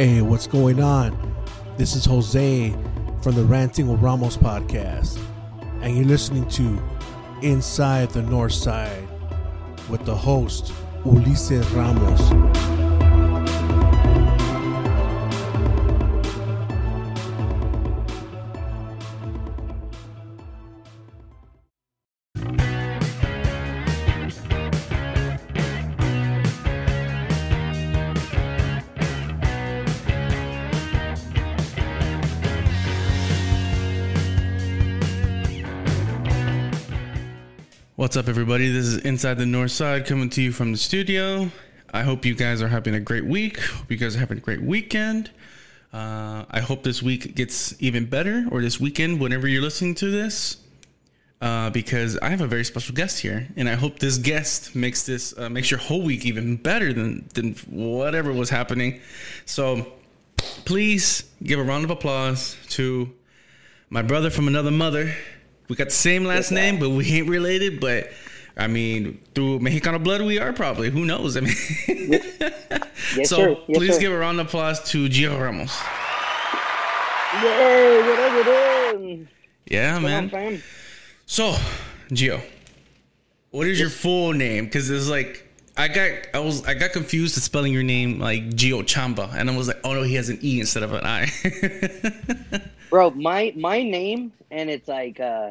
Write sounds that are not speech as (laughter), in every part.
Hey, what's going on? This is Jose from the Ranting with Ramos podcast, and you're listening to Inside the North Side with the host, Ulises Ramos. What's up, everybody? This is Inside the North Side coming to you from the studio. I hope you guys are having a great week. Hope you guys are having a great weekend. Uh, I hope this week gets even better, or this weekend, whenever you're listening to this, uh, because I have a very special guest here, and I hope this guest makes this uh, makes your whole week even better than than whatever was happening. So, please give a round of applause to my brother from another mother. We got the same last name, but we ain't related. But I mean, through Mexicano blood, we are probably. Who knows? I mean, (laughs) Yes, so sir. Yes, please sir. give a round of applause to Gio Ramos. Yay, what up, what up? Yeah, man. So, Gio, what is your full name? Because it's like I got I was I got confused at spelling your name like Gio Chamba, and I was like, oh no, he has an E instead of an I. (laughs) Bro, my my name, and it's like uh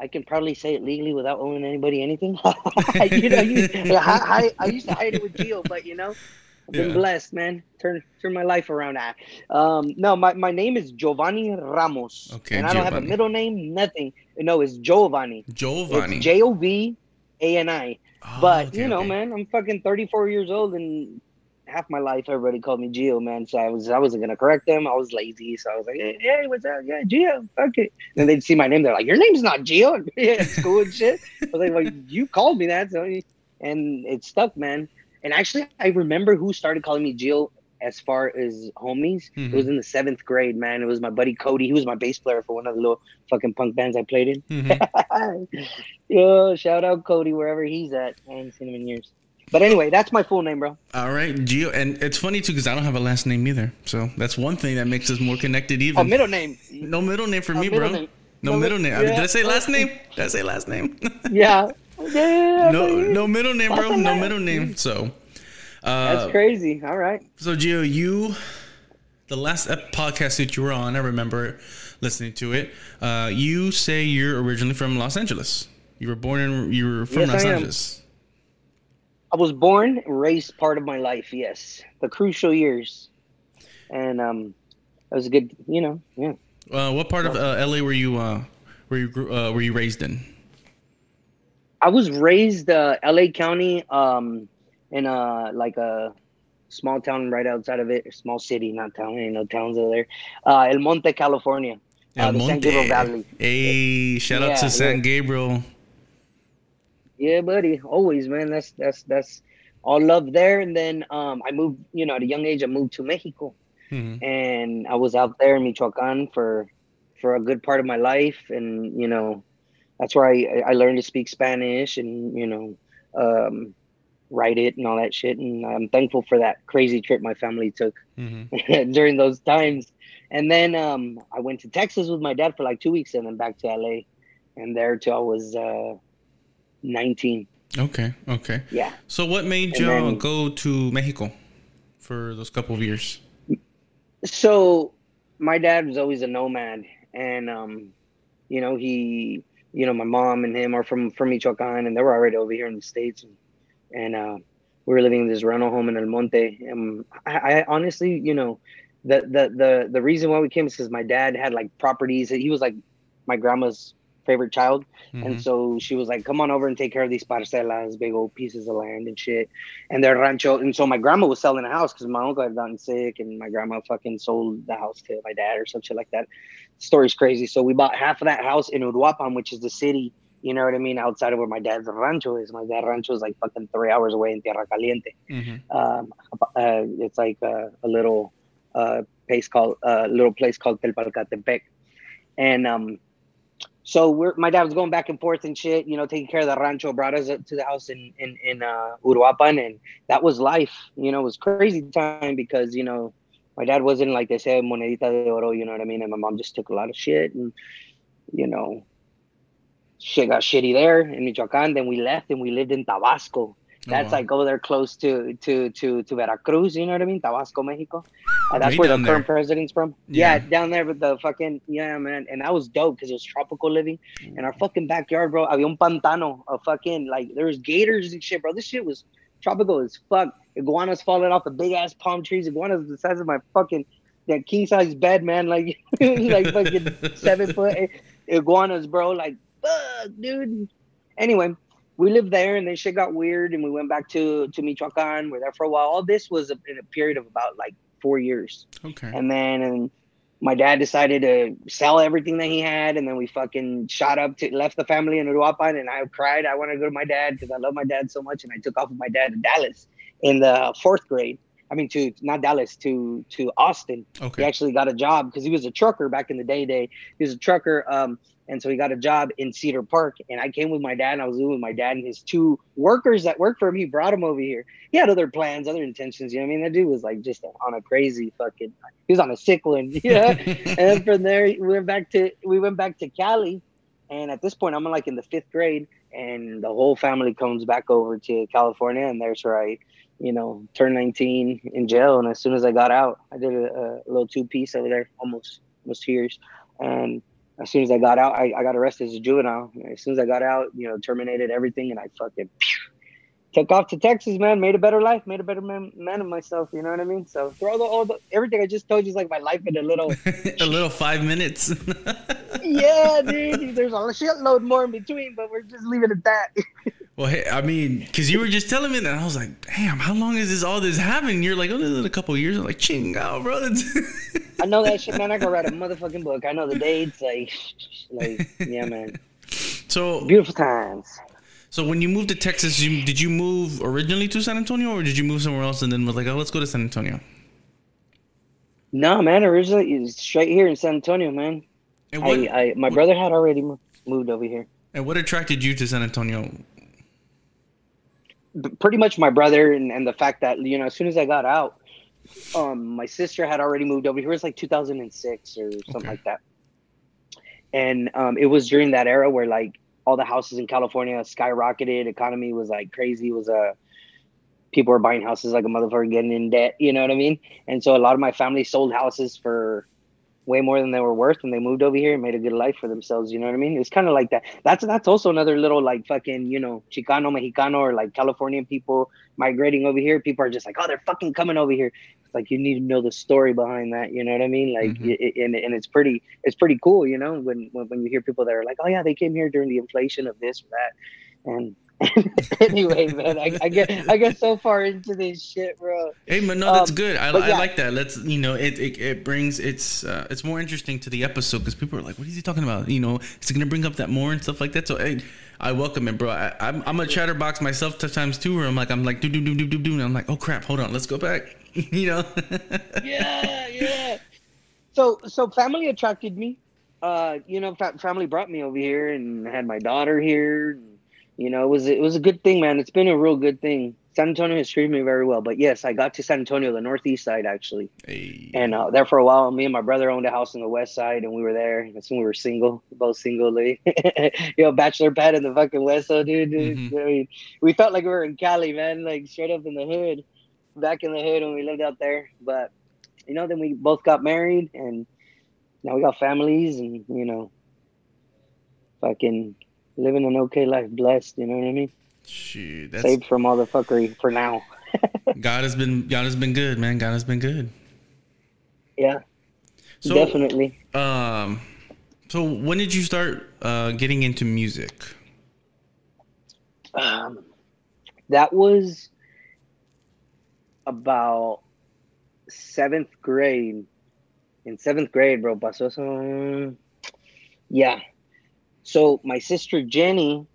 I can probably say it legally without owing anybody anything. (laughs) you know, you, I, I, I used to hide it with Gio, but you know, I've been Yeah. blessed, man. Turn turn my life around. Ah, Um, no, my, my name is Giovanni Ramos. Okay, and I don't have a middle name, nothing. No, it's Giovanni. Giovanni. J O V A N I. Oh, But okay, you know, okay. man, I'm fucking 34 years old, and half my life everybody called me Gio, man. So I was I wasn't gonna correct them. I was lazy, so I was like, hey, hey what's up? Yeah, Gio, fuck it. And they'd see my name, they're like, your name's not Gio (laughs) at school and shit. I was like, well, you called me that, so and it stuck, man. And actually, I remember who started calling me Gio. As far as homies, it Mhm. was in the seventh grade, man. It was my buddy Cody. He was my bass player for one of the little fucking punk bands I played in. Mhm. (laughs) Yo, shout out Cody wherever he's at. I haven't seen him in years. But anyway, that's my full name, bro. All right, Gio, and it's funny too because I don't have a last name either. So that's one thing that makes us more connected. Even a middle name. no middle name for Oh, me, bro. name. No No middle mi- name. Did I say last name? Did I say last name? (laughs) Yeah. Yeah. no, no middle name, bro. No middle name. So, That's uh, crazy. All right. so Gio, you, the last podcast that you were on, I remember listening to it. Uh, you say you're originally from Los Angeles. You were born in. You were from Yes, Los. Angeles. I was born, and raised part of my life. Yes, the crucial years, and um, it was a good. You know, yeah. Uh, what part of uh, LA were you? Uh, were you uh, were you raised in? I was raised uh, L.A. County, um, in a like a small town right outside of it, a small city, not town. Ain't no towns over there. Uh, El Monte, California. Uh, El the San Gabriel Valley. Hey, shout out to San yeah. Gabriel. Yeah, buddy. Always, man. That's that's that's all love there. And then um, I moved. You know, at a young age, I moved to Mexico, Mhm. and I was out there in Michoacan for for a good part of my life. And you know, that's where I I learned to speak Spanish and you know, um, write it and all that shit. And I'm thankful for that crazy trip my family took Mhm. (laughs) during those times. And then um, I went to Texas with my dad for like two weeks, and then back to LA, and there till I was uh, 19. Okay, okay. Yeah. So, what made And you then- go to Mexico for those couple of years? So my dad was always a nomad, and um, you know he, you know, my mom and him are from from Michoacan, and they were already over here in the states, and, and uh, we were living in this rental home in El Monte. And I, I honestly, you know, the the the the reason why we came is because my dad had like properties. He was like my grandma's favorite child, and Mhm. so she was like, "Come on over and take care of these parcelas, big old pieces of land and shit." And their rancho. And so my grandma was selling a house because my uncle had gotten sick, and my grandma fucking sold the house to my dad or some shit like that. story's crazy. So we bought half of that house in Uruapan, which is the city. You know what I mean? Outside of where my dad's rancho is. My dad's rancho is like fucking three hours away in Tierra Caliente. Mhm. Um, uh, it's like uh, a little uh, place called a uh, little place called Tepalcatepec, and um, so my dad was going back and forth and shit, you know, taking care of the rancho, brought us up to the house in in in uh, Uruapan, and that was life. You know, it was crazy time because you know my dad wasn't like they say monedita de oro, you know what I mean? And my mom just took a lot of shit and you know shit got shitty there in Michoacan. Then we left and we lived in Tabasco. That's wow. like over there close to to to to Veracruz, you know what I mean? Tabasco, Mexico. Uh, that's where the down current president's from. Yeah. Yeah. down there with the fucking yeah, man. And that was dope because it was tropical living. And our fucking backyard, bro, había un pantano of fucking like there was gators and shit, bro. This shit was tropical as fuck. Iguanas falling off the big ass palm trees. Iguanas the size of my fucking that king size bed, man. Like (laughs) like fucking seven foot (laughs) iguanas, bro. Like fuck, dude. Anyway, we lived there, and then shit got weird, and we went back to to Michoacan. We're there for a while. All this was a, in a period of about like four years, Okay. and then and my dad decided to sell everything that he had, and then we fucking shot up to left the family in Uruapan, and I cried. I wanted to go to my dad because I love my dad so much, and I took off with my dad to Dallas in the fourth grade. I mean, to not Dallas, to to Austin Okay. he actually got a job because he was a trucker back in the day. Day he was a trucker, um, and so he got a job in Cedar Park. And I came with my dad, and I was living with my dad and his two workers that worked for him. He brought him over here. He had other plans, other intentions. You know what I mean? That dude was like just on a crazy fucking. He was on a sick one. (laughs) Yeah. (laughs) and then from there, we went back to we went back to Cali, and at this point, I'm like in the fifth grade, and the whole family comes back over to California, and there's where I, you know, turned 19 in jail, and as soon as I got out, I did a, a little two piece over there, almost almost two years, and as soon as I got out, I, I got arrested as a juvenile. And as soon as I got out, you know, terminated everything, and I fucking took off to Texas, man. Made a better life, made a better man, man of myself. You know what I mean? So throw the all the everything I just told you is like my life in a little (laughs) a little five minutes. (laughs) yeah, dude. There's a shitload more in between, but we're just leaving it at that. (laughs) well, hey, I mean, because you were just telling me that, I was like, damn, how long is this all this happening? You're like, oh, this is a couple of years. I'm like, ching out, bro. I know that (laughs) shit, man. I can write a motherfucking book. I know the dates, like, like, yeah, man. so, Beautiful times. so when you moved to Texas, you, did you move originally to San Antonio, or did you move somewhere else and then was like, oh, let's go to San Antonio? No, man. Originally, it was straight here in San Antonio, man. And what, I, I, my brother had already moved over here. and what attracted you to San Antonio? Pretty much my brother, and, and the fact that you know, as soon as I got out, um, my sister had already moved over here. It was like 2006 or something Okay. like that. And um, it was during that era where like all the houses in California skyrocketed. Economy was like crazy. It was a uh, people were buying houses like a motherfucker, getting in debt. You know what I mean? And so a lot of my family sold houses for way more than they were worth, and they moved over here and made a good life for themselves. You know what I mean? It's kind of like that. That's that's also another little like fucking you know Chicano, Mexicano, or like Californian people migrating over here. People are just like, oh, they're fucking coming over here. It's like you need to know the story behind that. You know what I mean? Like, Mhm. it, it- and and it's pretty it's pretty cool. You know when when, when you hear people that are like, oh yeah, they came here during the inflation of this or that, and. (laughs) anyway, man, I, I get I get so far into this shit, bro. Hey, but no, that's Um, good. I, but I like that. Let's you know, it it, it brings it's uh, it's more interesting to the episode because people are like, what is he talking about? You know, is it gonna bring up that more and stuff like that? So hey, I welcome it, bro. I, I'm I'm a chatterbox myself sometimes too, where I'm like I'm like do do do do do do, and I'm like, oh crap, hold on, let's go back. (laughs) you know. (laughs) yeah, yeah. So, so family attracted me. Uh, you know, fa- family brought me over here, and had my daughter here. And, you know, it was it was a good thing, man. It's been a real good thing. San Antonio has treated me very well. But yes, I got to San Antonio, the northeast side, actually, Hey. and uh, there for a while. Me and my brother owned a house on the west side, and we were there. That's when we were single, both single. Like, you know, bachelor pad in the fucking west, so dude. dude. Mhm. I mean, we felt like we were in Cali, man, like straight up in the hood, back in the hood when we lived out there. But you know, then we both got married, and now we got families, and you know, fucking living an okay life, blessed. You know what I mean? Shoot, that's Saved from all the fuckery for now. (laughs) God has been God has been good, man. God has been good. Yeah, So definitely. um, so when did you start uh getting into music? Um, that was about seventh grade. In seventh grade, bro, pasó eso. Yeah. So my sister Jenny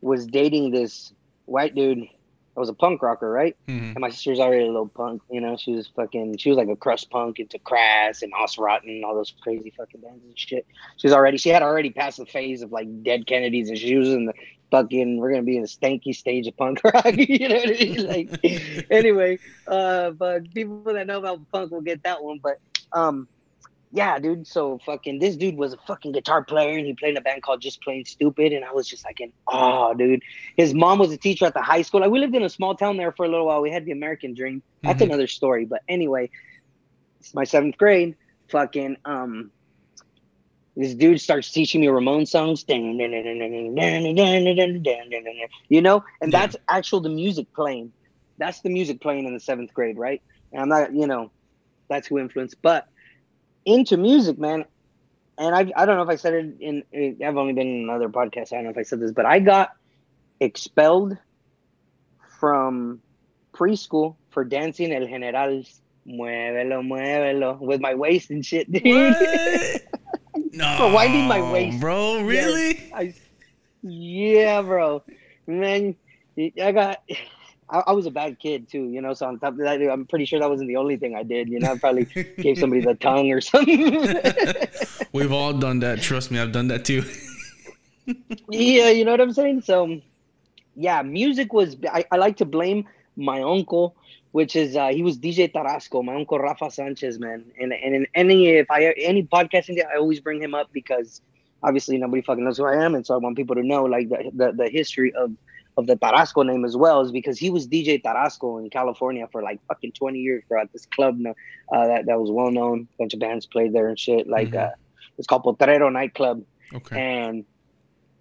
was dating this white dude that was a punk rocker, right? Mhm. And my sister's already a little punk, you know. She was fucking, she was like a crust punk into Crass and Rotten and all those crazy fucking bands and shit. She was already, she had already passed the phase of like Dead Kennedys and she was in the fucking we're gonna be in a stanky stage of punk (laughs) rock. you know what I mean? Like (laughs) anyway, uh, but people that know about punk will get that one. But um, yeah, dude. So fucking this dude was a fucking guitar player and he played in a band called Just Plain Stupid. And I was just like, oh, dude. His mom was a teacher at the high school. Like we lived in a small town there for a little while. We had the American dream. That's Mhm. another story. But anyway, it's my seventh grade. Fucking um this dude starts teaching me Ramones songs. You know, and that's actual the music playing. That's the music playing in the seventh grade, right? And I'm not, you know, that's who influenced. But into music, man. And I I don't know if I said it in, in I've only been in another podcast. I don't know if I said this, but I got expelled from preschool for dancing El General Muévelo, muévelo with my waist and shit, dude. (laughs) No, For winding my waist. bro. Really? I, yeah, bro. Man, I got. I, I was a bad kid too, you know. So on top of that, I'm pretty sure that wasn't the only thing I did. You know, I probably (laughs) gave somebody the tongue or something. (laughs) We've all done that. Trust me, I've done that too. (laughs) yeah, you know what I'm saying. So, yeah, music was. I, I like to blame my uncle, which is uh, he was DJ Tarasco, my uncle Rafa Sanchez, man. And and in any if I any podcasting, day I always bring him up because obviously nobody fucking knows who I am, and so I want people to know like the the, the history of of the Tarasco name as well is because he was DJ Tarasco in California for like fucking 20 years, bro, at this club no, uh, that, that was well known. bunch of bands played there and shit. Like, Mhm. uh, it's called Potrero Nightclub. Okay. And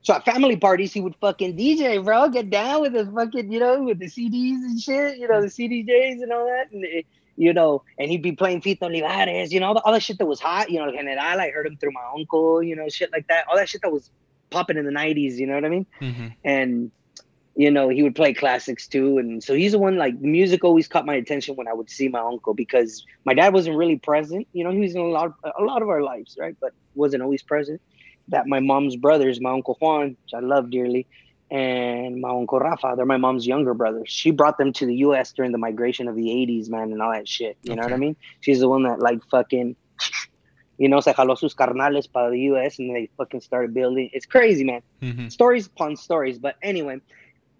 so at family parties, he would fucking DJ, bro, get down with his fucking, you know, with the CDs and shit, you know, the CDJs and all that. And, it, you know, and he'd be playing Fito Olivares, you know, all the, all the shit that was hot, you know, General, I heard him through my uncle, you know, shit like that. All that shit that was popping in the 90s, you know what I mean? hmm and you know he would play classics too. And so he's the one like music always caught my attention when i would see my uncle because my dad wasn't really present. You know he was in a lot a lot of our lives right? But wasn't always present. That my mom's brothers my uncle juan which i love dearly and my uncle rafa they're my mom's younger brothers she brought them to the us during the migration of the 80s man and all that shit. You know what i mean? She's the one that like fucking you know se jaló sus carnales para the us and they fucking started building. It's crazy man. Hmm stories upon stories. But anyway,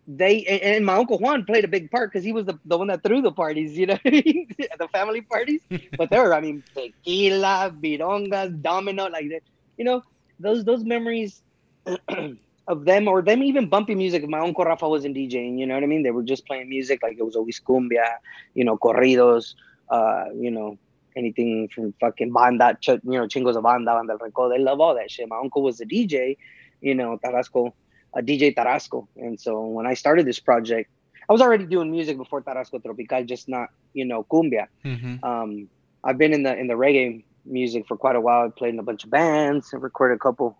they and, my uncle Juan played a big part because he was the, the one that threw the parties, you know, (laughs) the family parties. (laughs) But there, were, I mean, tequila, birongas, domino, like that. You know, those those memories (clears throat) of them or them even bumpy music. My uncle Rafa wasn't DJing, you know what I mean? They were just playing music like it was always cumbia, you know, corridos, uh, you know, anything from fucking banda, ch- you know, chingos of banda, banda recodo. They love all that shit. My uncle was a DJ, you know, Tarasco, a DJ Tarasco. And so when I started this project, I was already doing music before Tarasco Tropical, just not, you know, cumbia. hmm Um, I've been in the in the reggae music for quite a while. I played in a bunch of bands, I recorded a couple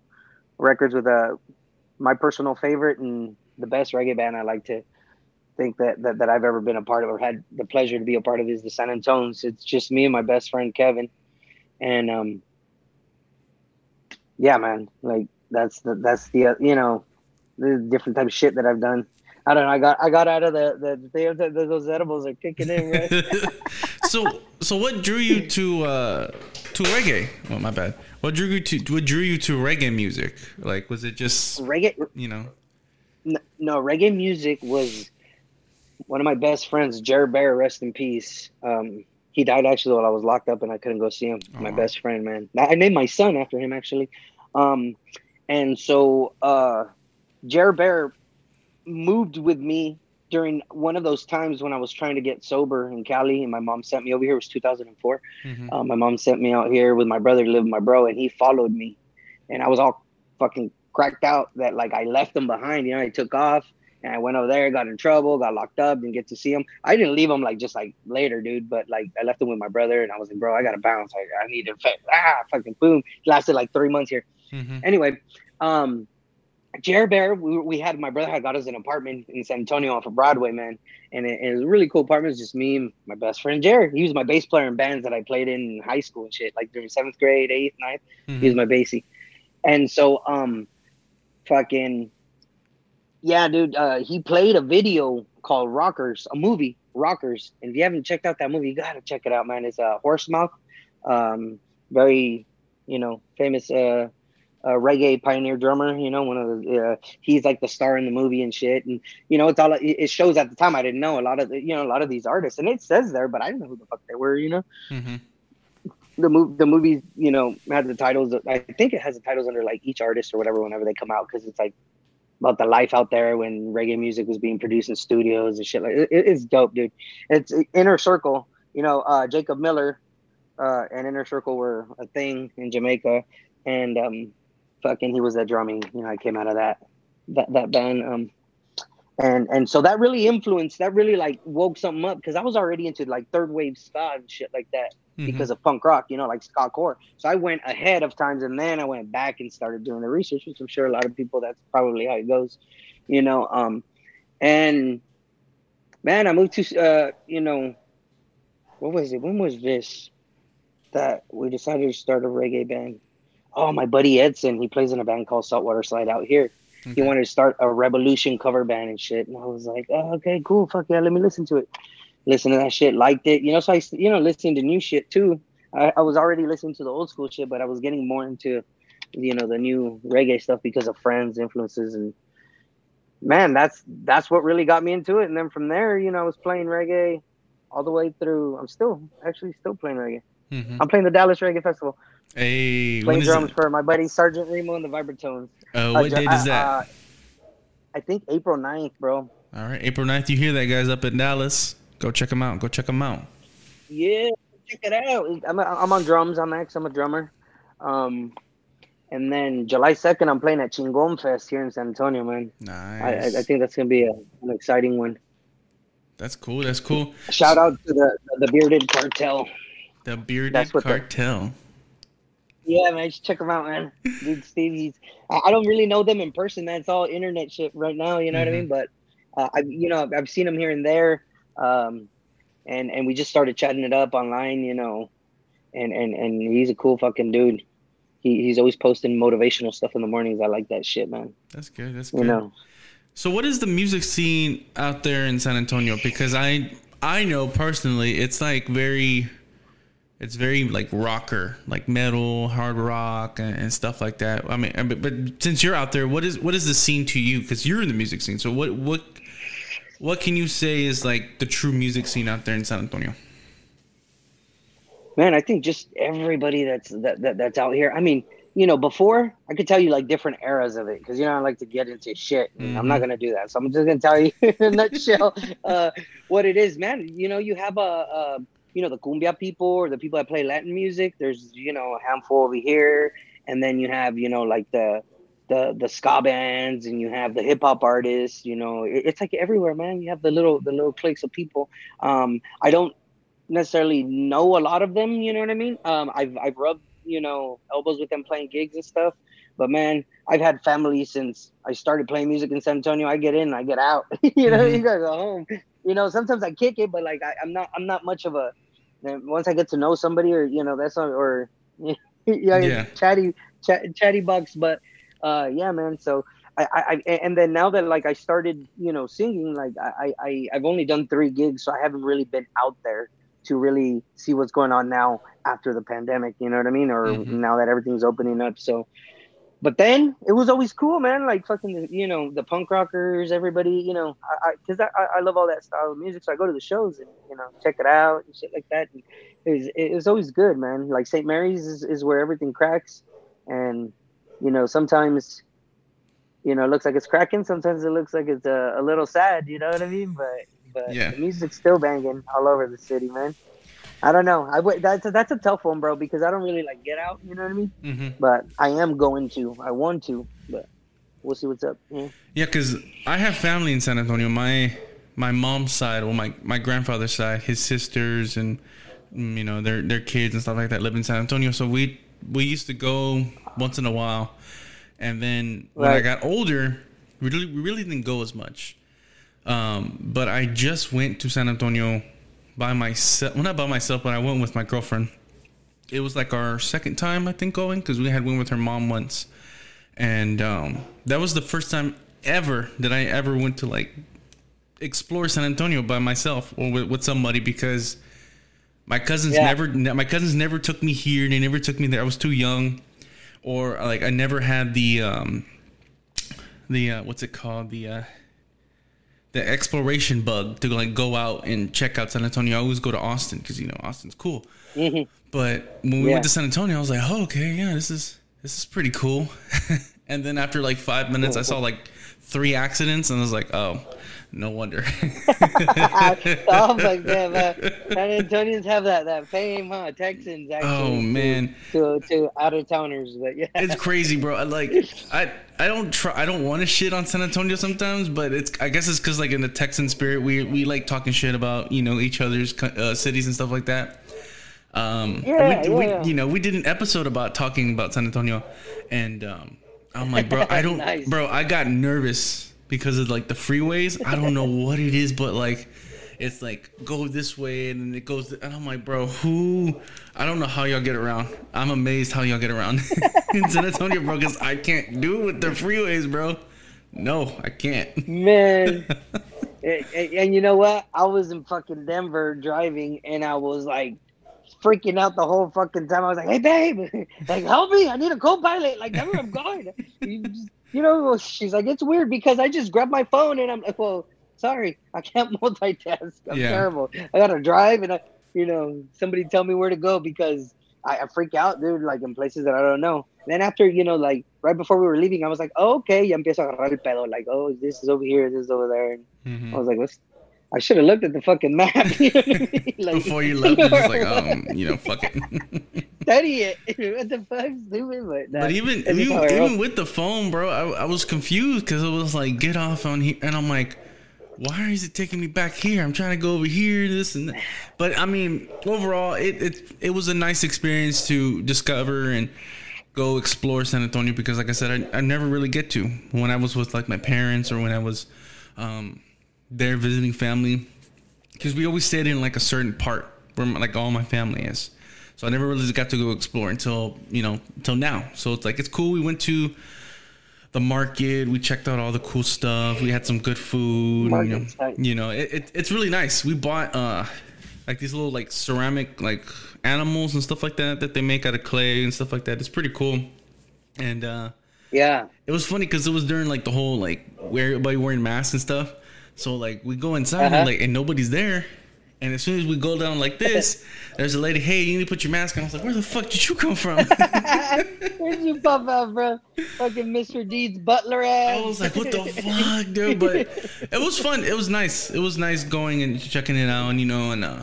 records with a my personal favorite and the best reggae band I like to think that, that that I've ever been a part of or had the pleasure to be a part of is the San Antones. It's just me and my best friend Kevin. And um yeah, man, like that's the that's the uh, you know the different type of shit that I've done. I don't know. I got I got out of the the, the, the those edibles are kicking in, right? (laughs) so so what drew you to uh to reggae? Oh my bad. What drew you to what drew you to reggae music? Like was it just reggae you know? N- no reggae music was one of my best friends jared bear rest in peace um he died actually while i was locked up and i couldn't go see him my best friend man i I named my son after him actually um and so uh jared bear moved with me during one of those times when i was trying to get sober in cali and my mom sent me over here it was 2004 Mhm. uh, my mom sent me out here with my brother to live with my bro, and he followed me, and I was all fucking cracked out that like I left him behind. You know, I took off and I went over there, got in trouble, got locked up, didn't get to see him. I didn't leave him like just like later, dude, but like I left him with my brother, and I was like, bro, I gotta bounce. I, I need to ah fucking boom. It lasted like three months here. Mhm. Anyway, um, Jared Bear, we, we had my brother had got us an apartment in San Antonio off of Broadway, man, and it, it was a really cool apartment. It was just me and my best friend Jared. He was my bass player in bands that I played in high school and shit, like during seventh grade, eighth, ninth. Mhm. He was my bassy, and so um, fucking yeah, dude. Uh, he played a video called Rockers, a movie, Rockers. And if you haven't checked out that movie, you gotta check it out, man. It's a uh, Horsemouth, um, very, you know, famous uh, a reggae pioneer drummer. You know, one of the uh, he's like the star in the movie and shit. And you know, it's all it shows at the time. I didn't know a lot of the, you know a lot of these artists, and it says there, but I didn't know who the fuck they were. You know. Mm-hmm. The movie, the movie, you know, had the titles. I think it has the titles under like each artist or whatever whenever they come out because it's like about the life out there when reggae music was being produced in studios and shit. Like it, it's dope, dude. It's Inner Circle. You know, uh, Jacob Miller uh, and Inner Circle were a thing in Jamaica, and um, fucking he was a drumming. You know, I came out of that that that band. Um, and and so that really influenced. That really like woke something up because I was already into like third wave ska and shit like that mm-hmm. because of punk rock. You know, like ska core. So I went ahead of times, and then I went back and started doing the research, which I'm sure a lot of people that's probably how it goes. You know, um, and man, I moved to uh, you know, what was it? When was this? That we decided to start a reggae band oh, my buddy Edson, he plays in a band called Saltwater Slide out here. Okay. He wanted to start a Rebelution cover band and shit. And I was like, oh, okay, cool. Fuck yeah, let me listen to it. Listen to that shit, liked it. You know, so I, you know, listening to new shit too. I, I was already listening to the old school shit, but I was getting more into, you know, the new reggae stuff because of friends, influences, and man, that's that's what really got me into it. And then from there, you know, I was playing reggae all the way through. I'm still actually still playing reggae. Mm-hmm. I'm playing the Dallas Reggae Festival. Hey, playing drums for my buddy Sergeant Remo and the Vibratones. Uh, what uh, date is that? Uh, I think April 9th, bro. All right, April 9th. You hear that, guys, up in Dallas. Go check them out. Go check them out. Yeah, check it out. I'm, I'm on drums. I'm X. I'm a drummer. Um, and then July 2nd, I'm playing at Chingon Fest here in San Antonio, man. Nice. I, I think that's going to be a, an exciting one. That's cool. That's cool. Shout out to the the Bearded Cartel. The Bearded Cartel. Yeah, man, just check them out, man. Dude, Steve, he's. I don't really know them in person, That's all internet shit right now. You know mm-hmm. what I mean? Mm-hmm. But uh, I, you know, I've seen him here and there, um, and and we just started chatting it up online. You know, and and and he's a cool fucking dude. He, he's always posting motivational stuff in the mornings. I like that shit, man. That's good. That's good. You know. So, what is the music scene out there in San Antonio? Because I I know personally, it's like very it's very like rocker, like metal, hard rock, and, and stuff like that. I mean, but, but, since you're out there, what is what is the scene to you? Because you're in the music scene. So what what what can you say is like the true music scene out there in San Antonio? Man, I think just everybody that's that, that that's out here. I mean, you know, before I could tell you like different eras of it because you know I like to get into shit. Mm-hmm. I'm not gonna do that, so I'm just gonna tell you (laughs) in a nutshell uh, what it is, man. You know, you have a, a you know the cumbia people or the people that play Latin music. There's you know a handful over here, and then you have you know like the the the ska bands, and you have the hip hop artists. You know, it, it's like everywhere, man. You have the little the little cliques of people. Um, I don't necessarily know a lot of them. You know what I mean? Um, I've I've rubbed you know elbows with them playing gigs and stuff. But man, I've had family since I started playing music in San Antonio. I get in, I get out. (laughs) you know, mm-hmm. you gotta go home. You know, sometimes I kick it, but like I, I'm not I'm not much of a then once I get to know somebody, or you know, that's not, or (laughs) yeah, yeah, chatty, ch- chatty bucks. But uh, yeah, man. So I, I, and then now that like I started, you know, singing, like I, I, I've only done three gigs, so I haven't really been out there to really see what's going on now after the pandemic. You know what I mean? Or mm-hmm. now that everything's opening up. So but then it was always cool, man. Like fucking, you know, the punk rockers, everybody, you know, I, I, I, I, love all that style of music. So I go to the shows and, you know, check it out and shit like that. And it was, it was always good, man. Like St. Mary's is, is where everything cracks. And, you know, sometimes, you know, it looks like it's cracking. Sometimes it looks like it's a, a little sad, you know what I mean? But, but yeah. the music's still banging all over the city, man. I don't know. I w- that's a, that's a tough one, bro, because I don't really like get out. You know what I mean? Mm-hmm. But I am going to. I want to, but we'll see what's up. Yeah, yeah, because I have family in San Antonio. My my mom's side, well, my my grandfather's side, his sisters and you know their their kids and stuff like that live in San Antonio. So we we used to go once in a while, and then when right. I got older, we really we really didn't go as much. Um, but I just went to San Antonio by myself. Well, not by myself, but I went with my girlfriend. It was like our second time, I think, going because we had went with her mom once, and um, that was the first time ever that I ever went to like explore San Antonio by myself or with, with somebody because my cousins yeah. never my cousins never took me here. They never took me there. I was too young. or like I never had the um the uh, what's it called the uh the exploration bug to like go out and check out San Antonio. I always go to Austin because you know Austin's cool. Mhm. But when we Yeah. went to San Antonio, I was like, oh, okay, yeah, this is this is pretty cool. (laughs) and then after like five minutes, I saw like three accidents, and I was like, oh, no wonder. oh my god, man. San Antonians have that that fame, huh? Texans actually. oh man, To to out of towners, but yeah. it's crazy, bro. I like I I don't try I don't want to shit on San Antonio sometimes, but it's I guess it's because like in the Texan spirit, we we like talking shit about you know each other's uh, cities and stuff like that. Um, Yeah, we, we, yeah. you know, we did an episode about talking about San Antonio, and um, I'm like, bro, (laughs) I don't, Nice. bro, I got nervous because of like the freeways. I don't know (laughs) what it is, but like, it's like go this way and then it goes, and I'm like, bro, who? I don't know how y'all get around. I'm amazed how y'all get around (laughs) in San Antonio, bro, because I can't do it with the freeways, bro. No, I can't. Man. (laughs) and you know what? I was in fucking Denver driving and I was like freaking out the whole fucking time. I was like, hey, babe, like, help me. I need a co pilot. Like, never, I'm going. You, know, she's like, it's weird because I just grabbed my phone and I'm like, well, sorry, I can't (laughs) multitask. I'm Yeah. terrible. I got to drive and, I, you know, somebody tell me where to go because I, I freak out, dude, like in places that I don't know. Then after, you know, like right before we were leaving, I was like, oh, okay, ya empiezo a agarrar el pedo. Like, oh, this is over here, this is over there. And Mhm. I was like, what's, I should have looked at the fucking map. (laughs) You know I mean? (laughs) Like, Before you left, you're just like, um, you know, fuck it. Study it. (laughs) what the fuck, stupid? But, nah, But even even, how I roll. even with the phone, bro, I, I was confused because it was like get off on here, and I'm like, why is it taking me back here? I'm trying to go over here, this and that. But I mean, overall, it it it was a nice experience to discover and go explore San Antonio because, like I said, I, I never really get to when I was with like my parents or when I was um, there visiting family because we always stayed in like a certain part where like all my family is. So I never really got to go explore until you know until now. So it's like it's cool. We went to the market. We checked out all the cool stuff. We had some good food. You know, you know it, it, it's really nice. We bought uh like these little like ceramic like animals and stuff like that that they make out of clay and stuff like that. It's pretty cool. And uh yeah. it was funny because it was during like the whole like where everybody wearing masks and stuff. So like we go inside Uh-huh. and like and nobody's there. And as soon as we go down like (laughs) this, there's a lady. Hey, you need to put your mask on. I was like, where the fuck did you come from? (laughs) Where'd you pop out, bro? Fucking Mr. Deeds butler ass. I was like, what the (laughs) fuck, dude? But it was fun. It was nice. It was nice going and checking it out, and you know, and uh,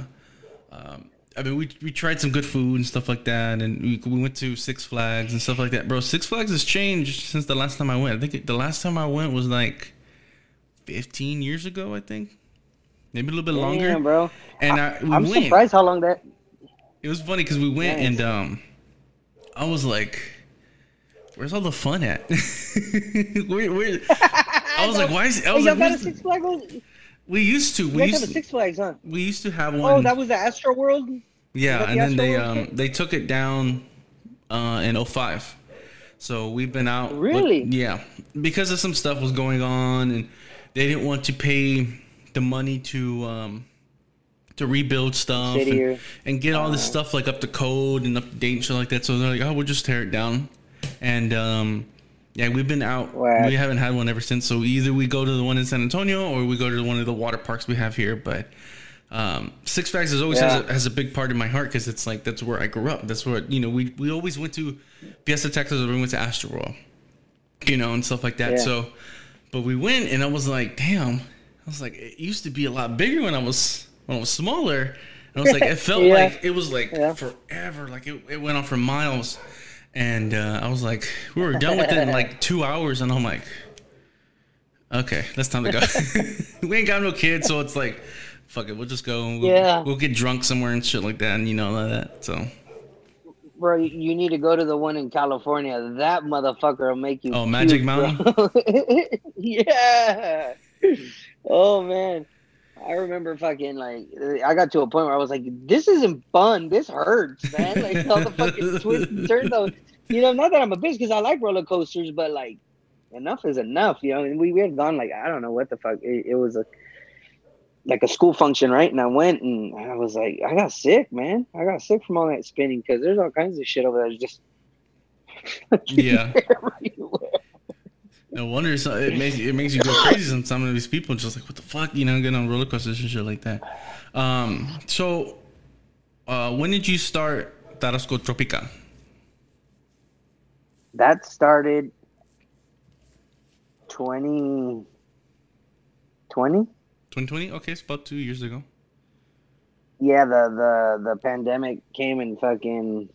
um, I mean, we we tried some good food and stuff like that, and we we went to Six Flags and stuff like that, bro. Six Flags has changed since the last time I went. I think it, the last time I went was like 15 years ago, I think, maybe a little bit longer. Bro. And I, we I'm went. surprised how long that. It was funny because we went Nice. and um, I was like, "Where's all the fun at?" (laughs) where, where, (laughs) I was like, "Why is?" I Oh, was like, got a the-" Six Flags? "We used to. We used a to, Six Flags, huh? we used to have one. Oh, that was the Astro World. yeah, and the then they um they took it down uh, in 05. So we've been out. with- Really? yeah, because of some stuff was going on, and they didn't want to pay the money to um to rebuild stuff and, and get all this stuff like up to code and up to date and shit like that. So they're like, oh, we'll just tear it down. And um, yeah, we've been out. Whack. We haven't had one ever since. So either we go to the one in San Antonio or we go to one of the water parks we have here. But um, Six Flags has always has, a, has a big part in my heart because it's like that's where I grew up. That's where you know we we always went to Fiesta Texas or we went to Astroworld, you know, and stuff like that. Yeah. So, but we went and I was like, damn. I was like, it used to be a lot bigger when I was when I was smaller. And I was like, it (laughs) felt Yeah. like it was like Yeah. forever. Like it, it went on for miles. And uh, I was like, we were done with it in like two hours, and I'm like, okay, that's time to go. (laughs) we ain't got no kids, so it's like, fuck it, we'll just go. We'll, Yeah. we'll get drunk somewhere and shit like that, and you know all that. So, Bro, you- need to go to the one in California. That motherfucker will make you. Oh, Magic bro. (laughs) yeah. Oh man, I remember fucking like I got to a point where I was like, "This isn't fun. This hurts, man." Like all the fucking (laughs) twists and turns. Though, you know, not that I'm a bitch because I like roller coasters, but like, enough is enough. You know, and we, we had gone like I don't know what the fuck. It, it was a like a school function, right? And I went and I was like, I got sick, man. I got sick from all that spinning because there's all kinds of shit over there. It's just (laughs) Yeah. (laughs) No wonder so it makes it makes you go crazy. Some some of these people just like what the fuck, you know, getting on roller coasters and shit like that. Um, so, uh, when did you start Tarasco Tropical? That started 2020. 2020. Okay, it's about two years ago. Yeah, the the the pandemic came and fucking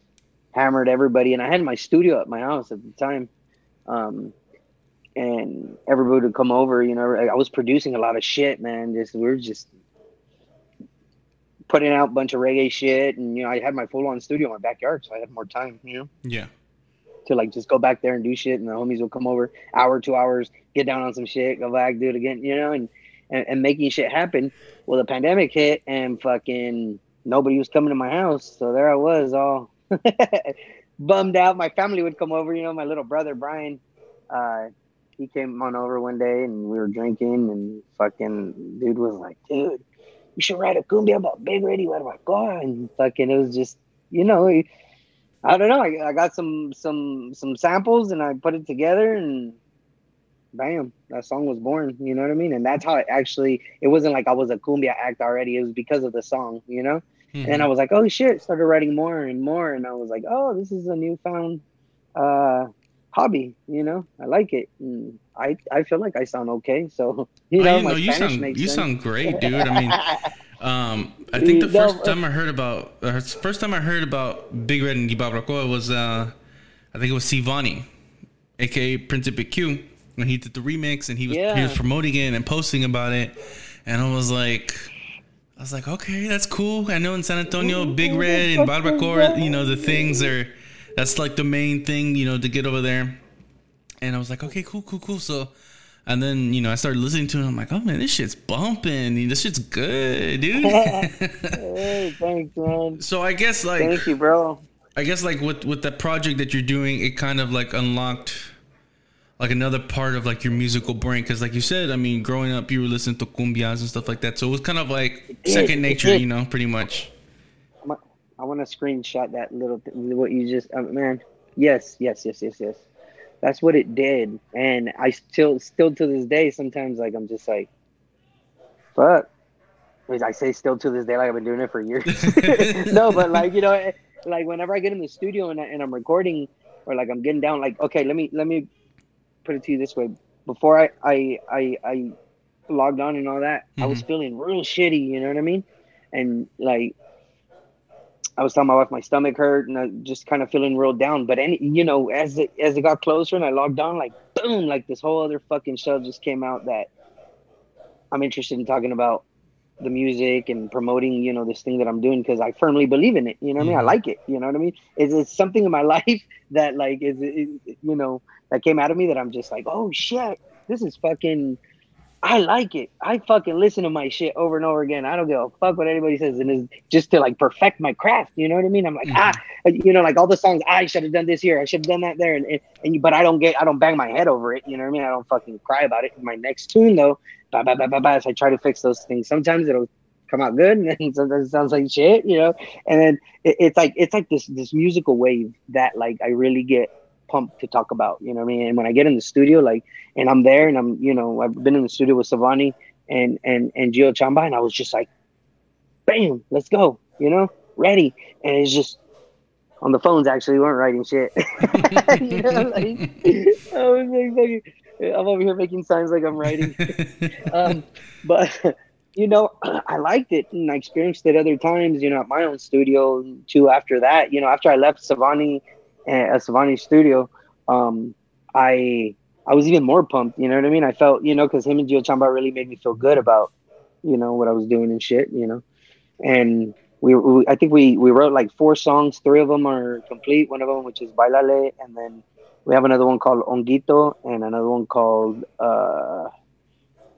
hammered everybody, and I had my studio at my house at the time. Um, and everybody would come over. You know, I was producing a lot of shit, man. Just we were just putting out a bunch of reggae shit, and you know, I had my full on studio in my backyard, so I had more time. You know, Yeah. to like just go back there and do shit, and the homies will come over, hour, two hours, get down on some shit, go back, do it again. You know, and and, and making shit happen. Well, the pandemic hit, and fucking nobody was coming to my house, so there I was, all (laughs) bummed out. My family would come over. You know, my little brother Brian. Uh, he came on over one day and we were drinking and fucking dude was like, dude, you should write a cumbia about Big Ready Where my God and fucking it was just you know I don't know I, I got some some some samples and I put it together and bam that song was born you know what I mean? And that's how it actually it wasn't like I was a cumbia act already it was because of the song you know? Mhm. and I was like oh shit started writing more and more and I was like oh this is a newfound uh hobby you know I like it and I I feel like I sound okay so (laughs) you Oh, know you, my know, you Spanish sound makes you sense. sound great, (laughs) dude. I mean, um, I think the first time I heard about uh, first time I heard about Big Red and Barbacoa was uh, I think it was Sivani, aka Principe Q, when he did the remix and he was he was promoting it and posting about it, and I was like. I was like, okay, that's cool. I know in San Antonio, Big Red and Barbacoa, you know, the things are, that's like the main thing, you know, to get over there. And I was like, okay, cool, cool, cool. So, and then, you know, I started listening to it. I'm like, oh man, this shit's bumping. This shit's good, dude. (laughs) hey, thanks, man. so I guess like, Thank you, bro. I guess like with, with that project that you're doing, it kind of like unlocked like another part of like your musical brain. Cause like you said, I mean, growing up, you were listening to cumbias and stuff like that. So it was kind of like second nature, you know, pretty much. I want to screenshot that little th- what you just uh, man. Yes, yes, yes, yes, yes. That's what it did, and I still, still to this day, sometimes like I'm just like, fuck. I say still to this day, like I've been doing it for years. (laughs) no, but like you know, eh, like whenever I get in the studio and, I, and I'm recording, or like I'm getting down, like okay, let me let me put it to you this way. Before I I I, I logged on and all that, I was feeling real shitty. You know what I mean? And like I was telling my wife my stomach hurt and I just kind of feeling real down. But any, you know, as it as it got closer and I logged on, like boom, like this whole other fucking show just came out that I'm interested in talking about the music and promoting, you know, this thing that I'm doing because I firmly believe in it. You know what I mean? I like it. You know what I mean? It's, it's something in my (laughs) life that like is, is you know that came out of me that I'm just like, oh shit, this is fucking. I like it. I fucking listen to my shit over and over again. I don't give a fuck what anybody says, and it's just to like perfect my craft. You know what I mean? I'm like, Mhm. ah, you know, like all the songs. I should have done this here. I should have done that there, and, and and but I don't get, I don't bang my head over it. You know what I mean? I don't fucking cry about it. My next tune though, ba ba ba ba ba. So I try to fix those things. Sometimes it'll come out good, (laughs) and then sometimes it sounds like shit. You know, and then it, it's like it's like this this musical wave that like I really get pumped to talk about. You know what I mean? And when I get in the studio, like, and I'm there, and I'm, you know, I've been in the studio with Savani and and and Gio Chamba, and I was just like, bam, let's go. You know, ready, and it's just on the phones. Actually, we weren't writing shit. (laughs) you know, like, I was like, fucking- I'm over here making signs like I'm writing (laughs) um, but you know, (clears throat) I liked it and I experienced it other times. You know, at my own studio too. After that, you know, after I left Savani, uh, Savani studio, um, I I was even more pumped. You know what I mean? I felt you know because him and Gio Chamba really made me feel good about you know what I was doing and shit. You know, and. We, we, I think we, we wrote like four songs. Three of them are complete. One of them, which is Bailale, and then we have another one called Onguito, and another one called uh,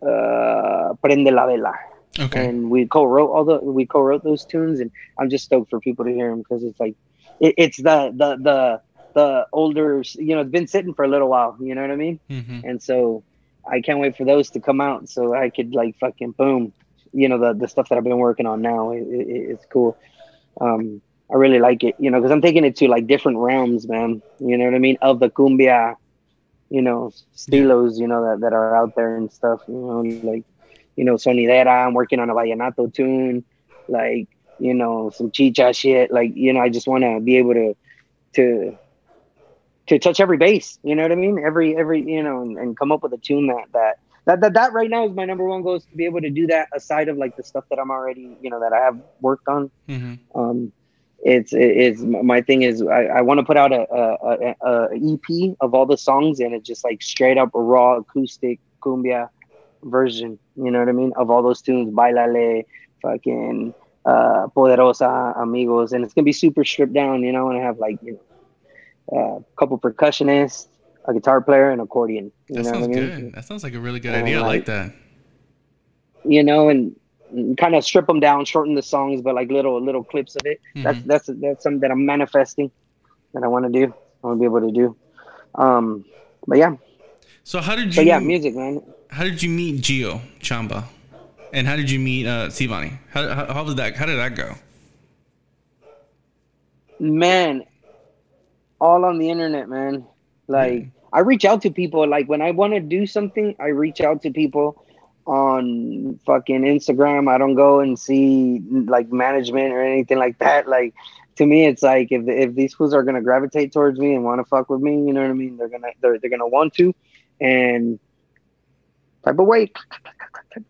uh, Prende la Vela. okay. And we co-wrote all the we co-wrote those tunes, and I'm just stoked for people to hear them because it's like it, it's the the the the older you know it's been sitting for a little while. You know what I mean? hmm And so I can't wait for those to come out so I could like fucking boom, you know the the stuff that I've been working on now. It, it, it's cool. Um, I really like it, you know, because I'm taking it to like different realms, man. You know what I mean? Of the cumbia, you know, stilos, you know, that, that are out there and stuff, you know, like, you know, sonidera, I'm working on a vallenato tune, like, you know, some chicha shit. Like, you know, I just want to be able to, to, to touch every base, you know what I mean? Every, every, you know, and, and come up with a tune that, that, that, that, that right now is my number one goal is to be able to do that aside of like the stuff that I'm already, you know, that I have worked on. Mm-hmm. Um, it's it's my thing is I, I want to put out a, a, a, a EP of all the songs and it's just like straight up a raw acoustic cumbia version. You know what I mean? Of all those tunes, Bailale, fucking uh, Poderosa, Amigos, and it's gonna be super stripped down. You know, and I have like you know a couple percussionists, a guitar player, and accordion. You That know sounds what I mean? good. That sounds like a really good And, idea. I like like, that. You know, and kind of strip them down, shorten the songs, but like little little clips of it. That's Mhm. that's that's something that I'm manifesting that I want to do. I want to be able to do. Um, but yeah, So how did you? but yeah, music, man. How did you meet Gio Chamba? And how did you meet uh, Savani? How, how, how did that? How did that go? Man, all on the internet, man. Like I reach out to people. Like when I want to do something, I reach out to people on fucking Instagram. I don't go and see like management or anything like that. Like to me, it's like if if these fools are gonna gravitate towards me and want to fuck with me, you know what I mean? They're gonna they're they're gonna want to, and type of way,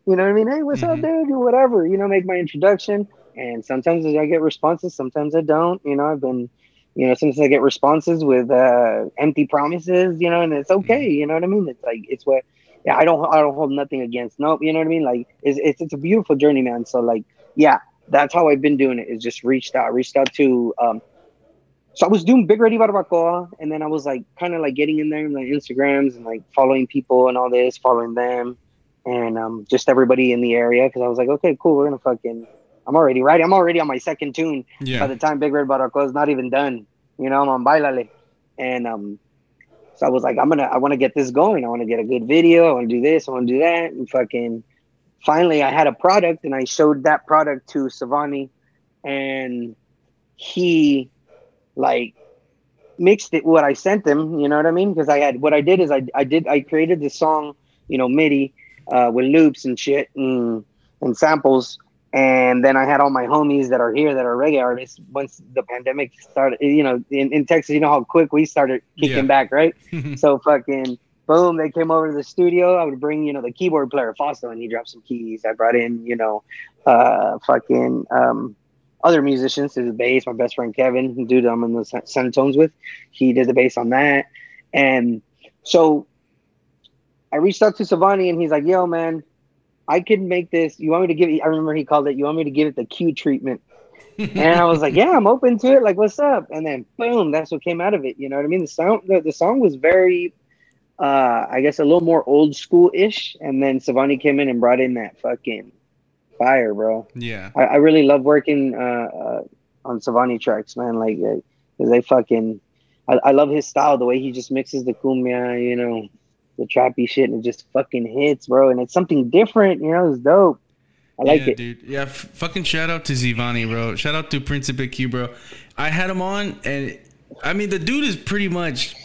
you know what I mean? Hey, what's up, Mhm. dude? Whatever, you know, make my introduction. And sometimes I get responses, sometimes I don't. You know, I've been, you know, sometimes I get responses with uh, empty promises. You know, and it's okay. You know what I mean? It's like it's what. Yeah, I don't. I don't hold nothing against. Nope. You know what I mean? Like it's it's, it's a beautiful journey, man. So like, yeah, that's how I've been doing it. Is just reached out, reached out to. um So I was doing Big Red y Barbacoa, and then I was like, kind of like getting in there in the Instagrams and like following people and all this, following them, and um just everybody in the area because I was like, okay, cool, we're gonna fucking. I'm already right. I'm already on my second tune Yeah. by the time Big Red Barbacoa is not even done. You know, I'm on Bailale. And um so I was like, I'm gonna I wanna get this going. I wanna get a good video, I wanna do this, I wanna do that. And fucking finally I had a product and I showed that product to Savani and he like mixed it what I sent them. you know what I mean? Because I had what I did is I I did I created this song, you know, MIDI uh with loops and shit and and samples and then I had all my homies that are here that are reggae artists. Once the pandemic started, you know, in, in Texas, you know how quick we started kicking Yeah. back, right? (laughs) so fucking boom, they came over to the studio. I would bring, you know, the keyboard player Fausto, and he dropped some keys. I brought in, you know, uh, fucking um, other musicians to the bass. My best friend Kevin, dude, I'm in the San- Santones with, he did the bass on that, and so I reached out to Savani, and he's like, "Yo, man." I could make this. You want me to give? I remember he called it. You want me to give it the Q treatment? and I was like, yeah, I'm open to it. Like, what's up? And then boom, that's what came out of it. You know what I mean? The sound, the, the song was very, uh, I guess, a little more old school ish. And then Savani came in and brought in that fucking fire, bro. yeah. I, I really love working uh, uh, on Savani tracks, man. Like, cause they fucking, I, I love his style, the way he just mixes the cumbia, you know, the trappy shit, and it just fucking hits, bro. And it's something different, you know, it's dope. I like yeah, it. dude. Yeah, f- fucking shout out to Savani, bro. Shout out to Principe Q, bro. I had him on, and I mean, the dude is pretty much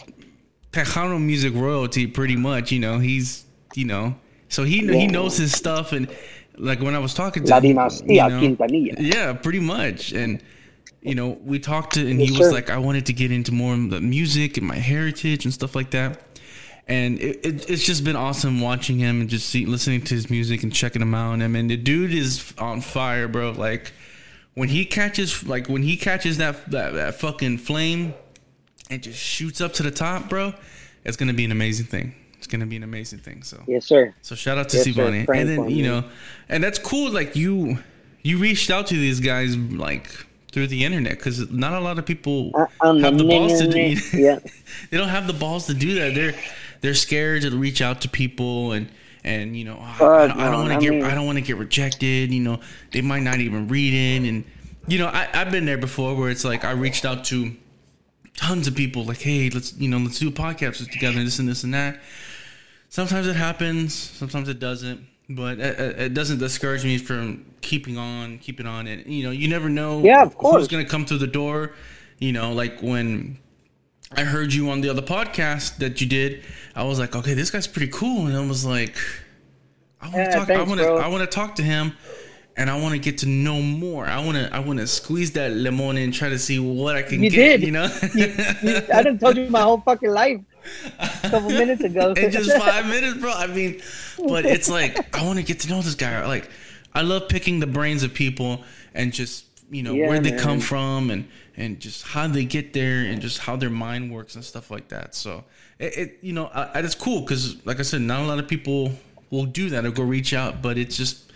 Tejano music royalty, pretty much. You know, he's, you know, so he he knows his stuff, and like when I was talking to La him, Dinastía you know, Quintanilla. yeah, pretty much, and. You know, we talked to, and he was sir. like, I wanted to get into more of the music and my heritage and stuff like that and it, it, it's just been awesome watching him and just see, listening to his music and checking him out. I mean, the dude is on fire, bro. Like when he catches, like when he catches that that, that fucking flame and just shoots up to the top, bro, it's gonna be an amazing thing. It's gonna be an amazing thing. So, Yes, sir. so shout out to Yes. Savani. And then you know, and that's cool. Like you, you reached out to these guys like through the internet because not a lot of people Uh, have the balls to do. (laughs) yeah. they don't have the balls to do that. They're they're scared to reach out to people and and you know "Oh, I, I, don't want to get mean- I don't want to get rejected. You know they might not even read it and you know I I've been there before where it's like I reached out to tons of people like hey let's you know let's do a podcast together this and this and that. Sometimes it happens, sometimes it doesn't. but it, it doesn't discourage me from keeping on, keeping on, and you know, you never know Yeah, of course. who's gonna come through the door. You know, like when I heard you on the other podcast that you did, I was like, okay, this guy's pretty cool, and I was like, I want to Yeah, talk. I want to. I want to talk to him, and I want to get to know more. I want to. I want to squeeze that lemon and try to see what I can You get. did. You know, You- I done told you my whole fucking life a couple minutes ago. (laughs) in just five minutes, bro. I mean, but it's like I want to get to know this guy. Like, I love picking the brains of people and just you know Yeah, where they man. come from and and just how they get there and just how their mind works and stuff like that. So it, it you know, I, I, it's cool because like I said, not a lot of people will do that or go reach out, but it's just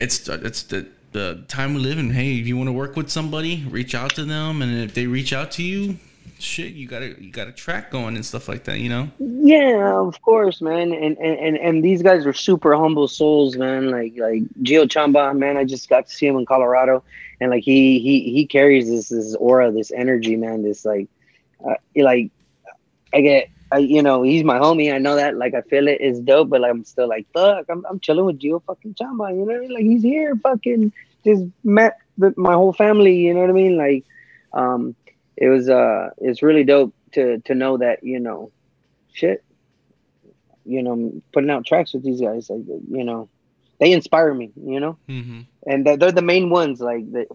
it's it's the the time we live in. Hey, if you want to work with somebody, reach out to them, and if they reach out to you, shit, you gotta you got a track going and stuff like that. You know. Yeah, of course, man. And, and and and these guys are super humble souls, man. Like like Gio Chamba, man. I just got to see him in Colorado, and like he he he carries this this aura, this energy, man. This like, uh, like I get. I, you know, he's my homie. I know that. Like, I feel it is dope, but like, I'm still like, fuck. I'm, I'm chilling with Gio fucking Chamba. You know I mean? Like, he's here, fucking just met the, my whole family. You know what I mean? Like, um, it was uh, it's really dope to to know that you know, shit, you know, putting out tracks with these guys, like you know, they inspire me, you know, Mm-hmm. and they're, they're the main ones, like the,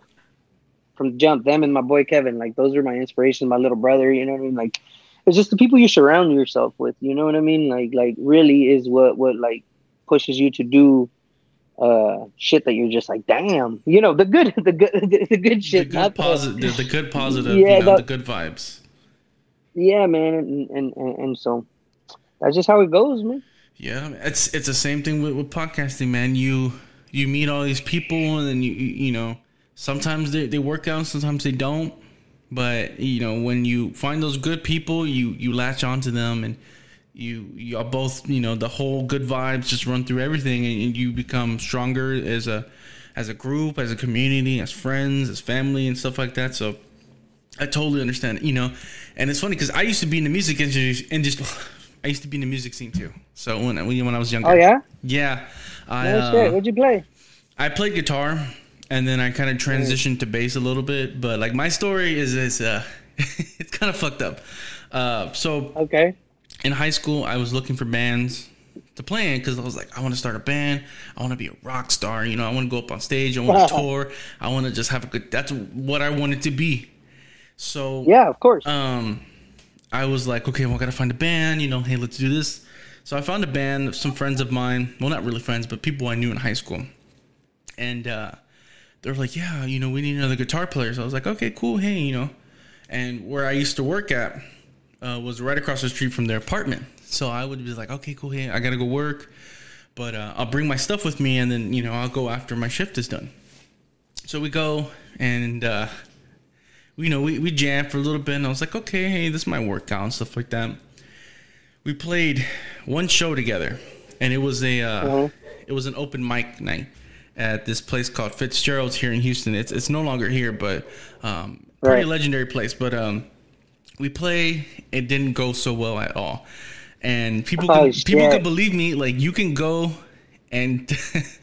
from jump, them and my boy Kevin, like those are my inspirations, my little brother, you know what I mean, like it's just the people you surround yourself with, you know what I mean, like like really is what what like pushes you to do uh shit that you're just like damn you know the good (laughs) the good the good The shit good the- positive, the, the good (laughs) positive, Yeah, you know, that- the good vibes. yeah man and, and and and so that's just how it goes man Yeah, it's it's the same thing with, with podcasting, man. You you meet all these people, and then you you you know sometimes they, they work out, sometimes they don't. But you know when you find those good people, you you latch onto them, and you you are both you know the whole good vibes just run through everything, and, and you become stronger as a as a group, as a community, as friends, as family, and stuff like that. So I totally understand, you know. And it's funny because I used to be in the music industry, and just (sighs) I used to be in the music scene too. So when when, when I was younger, oh yeah yeah, I oh uh, what'd you play I played guitar, and then I kind of transitioned to bass a little bit. But like my story is is uh, (laughs) it's kind of fucked up. Uh, so okay in high school, I was looking for bands to play in because I was like, I want to start a band. I want to be a rock star. You know, I want to go up on stage. I want to (laughs) tour. I want to just have a good. That's what I wanted to be. So yeah of course um, I was like, okay, well, I gotta find a band. You know, hey, let's do this. So I found a band some friends of mine. Well, not really friends, but people I knew in high school. And uh, they're like, yeah, you know, we need another guitar player. So I was like, okay, cool, hey, you know. And where I used to work at uh, was right across the street from their apartment. So I would be like, okay, cool, hey, I gotta go work, but uh, I'll bring my stuff with me, and then you know I'll go after my shift is done. So we go and uh, you know we we jam for a little bit, and I was like, okay, hey, this might work out and stuff like that. We played one show together, and it was a uh, Uh-huh. it was an open mic night at this place called Fitzgerald's here in Houston. It's it's no longer here, but um, pretty Right. legendary place. But um, we play. It didn't go so well at all, and people Oh, can, people can believe me. Like you can go and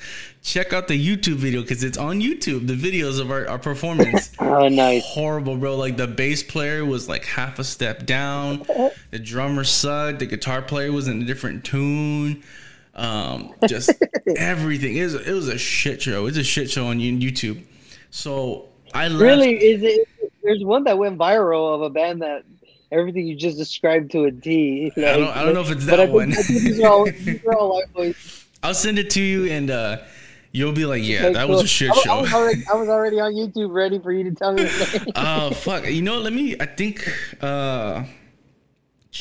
(laughs) check out the YouTube video because it's on YouTube. The videos of our, our performance. (laughs) oh nice Horrible, bro. Like the bass player was like half a step down. The drummer sucked. The guitar player was in a different tune. Um, just (laughs) everything. It was, it was a shit show. It's a shit show on YouTube. So I left. Really, is it? There's one that went viral of a band that everything you just described to a T. I don't- I don't know if it's that one. I think these are all, these are all white boys. (laughs) I'll send it to you, and uh, you'll be like, "Yeah, Okay, that cool. was a shit I, I show." was already, I was already on YouTube, ready for you to tell me. the (laughs) name. Oh fuck! You know, let me. I think. uh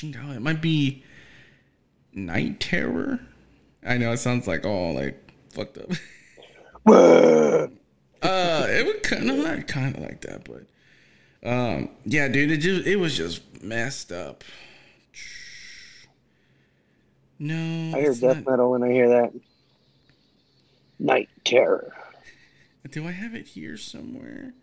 It might be Night Terror. I know it sounds like all like fucked up. Uh, it would kind of not kind of like that, but um, yeah, dude, it just it was just messed up. No, I hear death not- metal when I hear that. Night Terror. Do I have it here somewhere?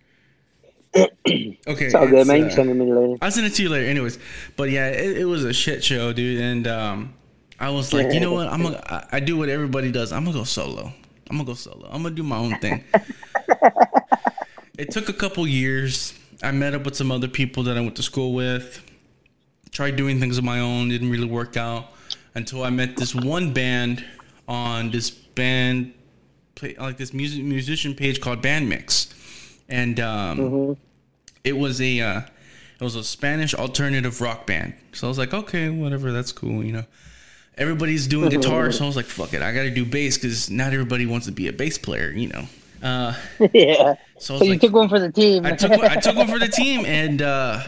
(clears throat) okay, It's all good, man. Uh, can send it to me later. I'll send it to you later. Anyways, but yeah, it, it was a shit show, dude. And um, I was like, you (laughs) know what? I'm gonna. I, I do what everybody does. I'm gonna go solo. I'm gonna go solo. I'm gonna do my own thing. (laughs) it took a couple years. I met up with some other people that I went to school with. Tried doing things on my own. Didn't really work out until I met this one band on this band, like this music musician page called Band Mix, and um, Mm-hmm. it was a uh, it was a Spanish alternative rock band. So I was like, okay, whatever, that's cool, you know. Everybody's doing guitar, so I was like, fuck it, I got to do bass because not everybody wants to be a bass player, you know. Uh, (laughs) yeah. so So you like, took one for the team. I took one, I took one for the (laughs) team, and uh,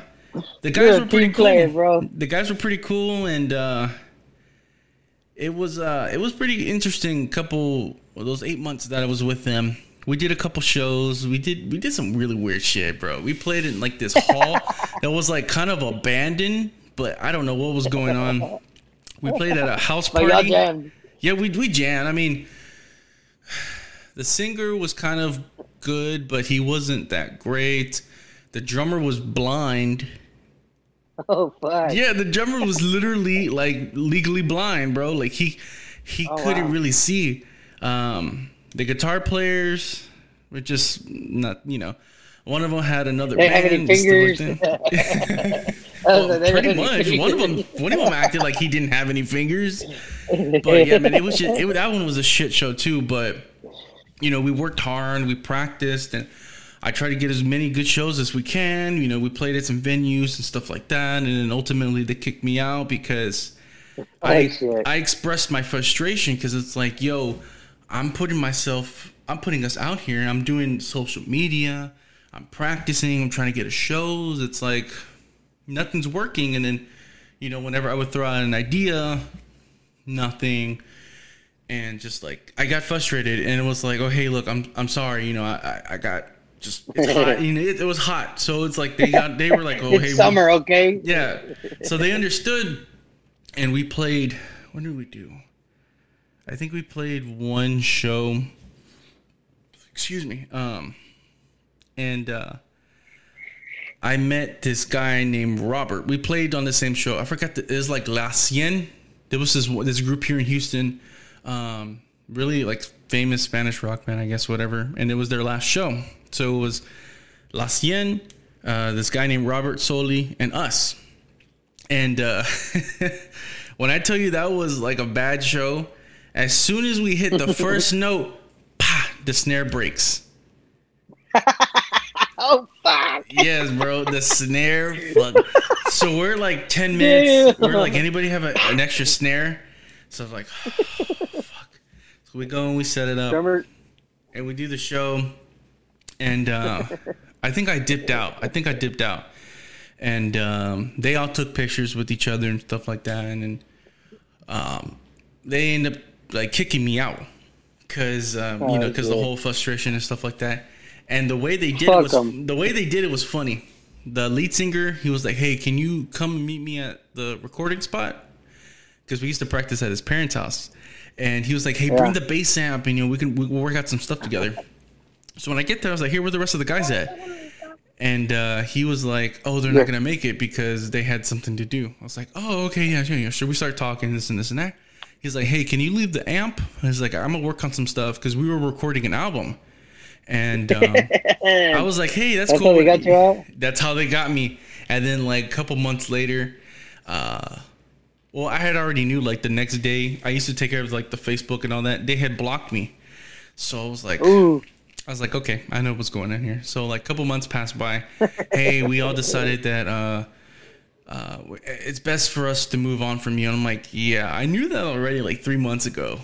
the guys You're were pretty cool. player, bro. The guys were pretty cool, and uh, it was uh, it was pretty interesting. Couple well, those eight months that I was with them, we did a couple shows. We did we did some really weird shit, bro. We played in like this hall (laughs) that was like kind of abandoned, but I don't know what was going on. We played at a house (laughs) but y'all party. jammed. Yeah, we we jammed. I mean, (sighs) the singer was kind of good, but he wasn't that great. The drummer was blind. (laughs) Oh fuck. Yeah, the drummer was literally like legally blind, bro. Like he he Oh, couldn't wow. really see. Um, the guitar players were just not, you know. One of them had another They have any and stuff like fingers? (laughs) Oh, Well, pretty much. One of them, (laughs) one of them acted like he didn't have any fingers. But yeah, man, it was just it, that one was a shit show too. But you know, we worked hard, we practiced, and I tried to get as many good shows as we can. You know, we played at some venues and stuff like that, and then ultimately they kicked me out because I shit. I expressed my frustration because it's like, yo, I'm putting myself, I'm putting us out here. I'm doing social media. I'm practicing. I'm trying to get a shows. It's like nothing's working, and then you know, whenever I would throw out an idea, nothing. And just like I got frustrated, and it was like, oh hey, look, I'm I'm sorry, you know, I I, I got just it's (laughs) hot, you know, it, it was hot, so it's like they got they were like, oh hey, we- summer, okay? yeah. So they understood, and we played. What did we do? I think we played one show. Excuse me. Um, and uh, I met this guy named Robert. We played on the same show. I forgot. The, it was like La Cien. There was this this group here in Houston. Um, really like famous Spanish rock band, I guess, whatever. And it was their last show. So it was La Cien, uh, this guy named Robert Soli, and us. And uh, (laughs) when I tell you that was like a bad show, as soon as we hit the (laughs) first note, pa, the snare breaks. (laughs) Oh. Yes, bro, the snare. Fuck. So we're like ten minutes. We're like, anybody have a, an extra snare? So I was like, (sighs) fuck. So we go and we set it up Drummer. and we do the show and uh, (laughs) i think i dipped out i think i dipped out and um, they all took pictures with each other and stuff like that and then um, they end up like kicking me out because um, you Oh, know because the whole frustration and stuff like that and the way they did Fuck it was 'em. the way they did it was funny the lead singer he was like hey can you come meet me at the recording spot because we used to practice at his parents' house. And he was like, "Hey, bring the bass amp, and you know we can we, we'll work out some stuff together." So when I get there, I was like, "Here, where the rest of the guys at?" And uh, he was like, "Oh, they're Yeah. not gonna make it because they had something to do." I was like, "Oh, okay, yeah, sure." yeah, sure. We start talking this and this and that. He's like, "Hey, can you leave the amp?" I was like, "I'm gonna work on some stuff because we were recording an album." And (laughs) um, I was like, "Hey, that's, That's cool." how they got you out? That's how they got me. And then like a couple months later, uh, well, I had already knew like the next day. I used to take care of like the Facebook and all that. They had blocked me, so I was like, Ooh. I was like, okay, I know what's going on here. So like a couple months passed by. hey, we all decided that uh, uh, it's best for us to move on from you. And I'm like, yeah, I knew that already like three months ago.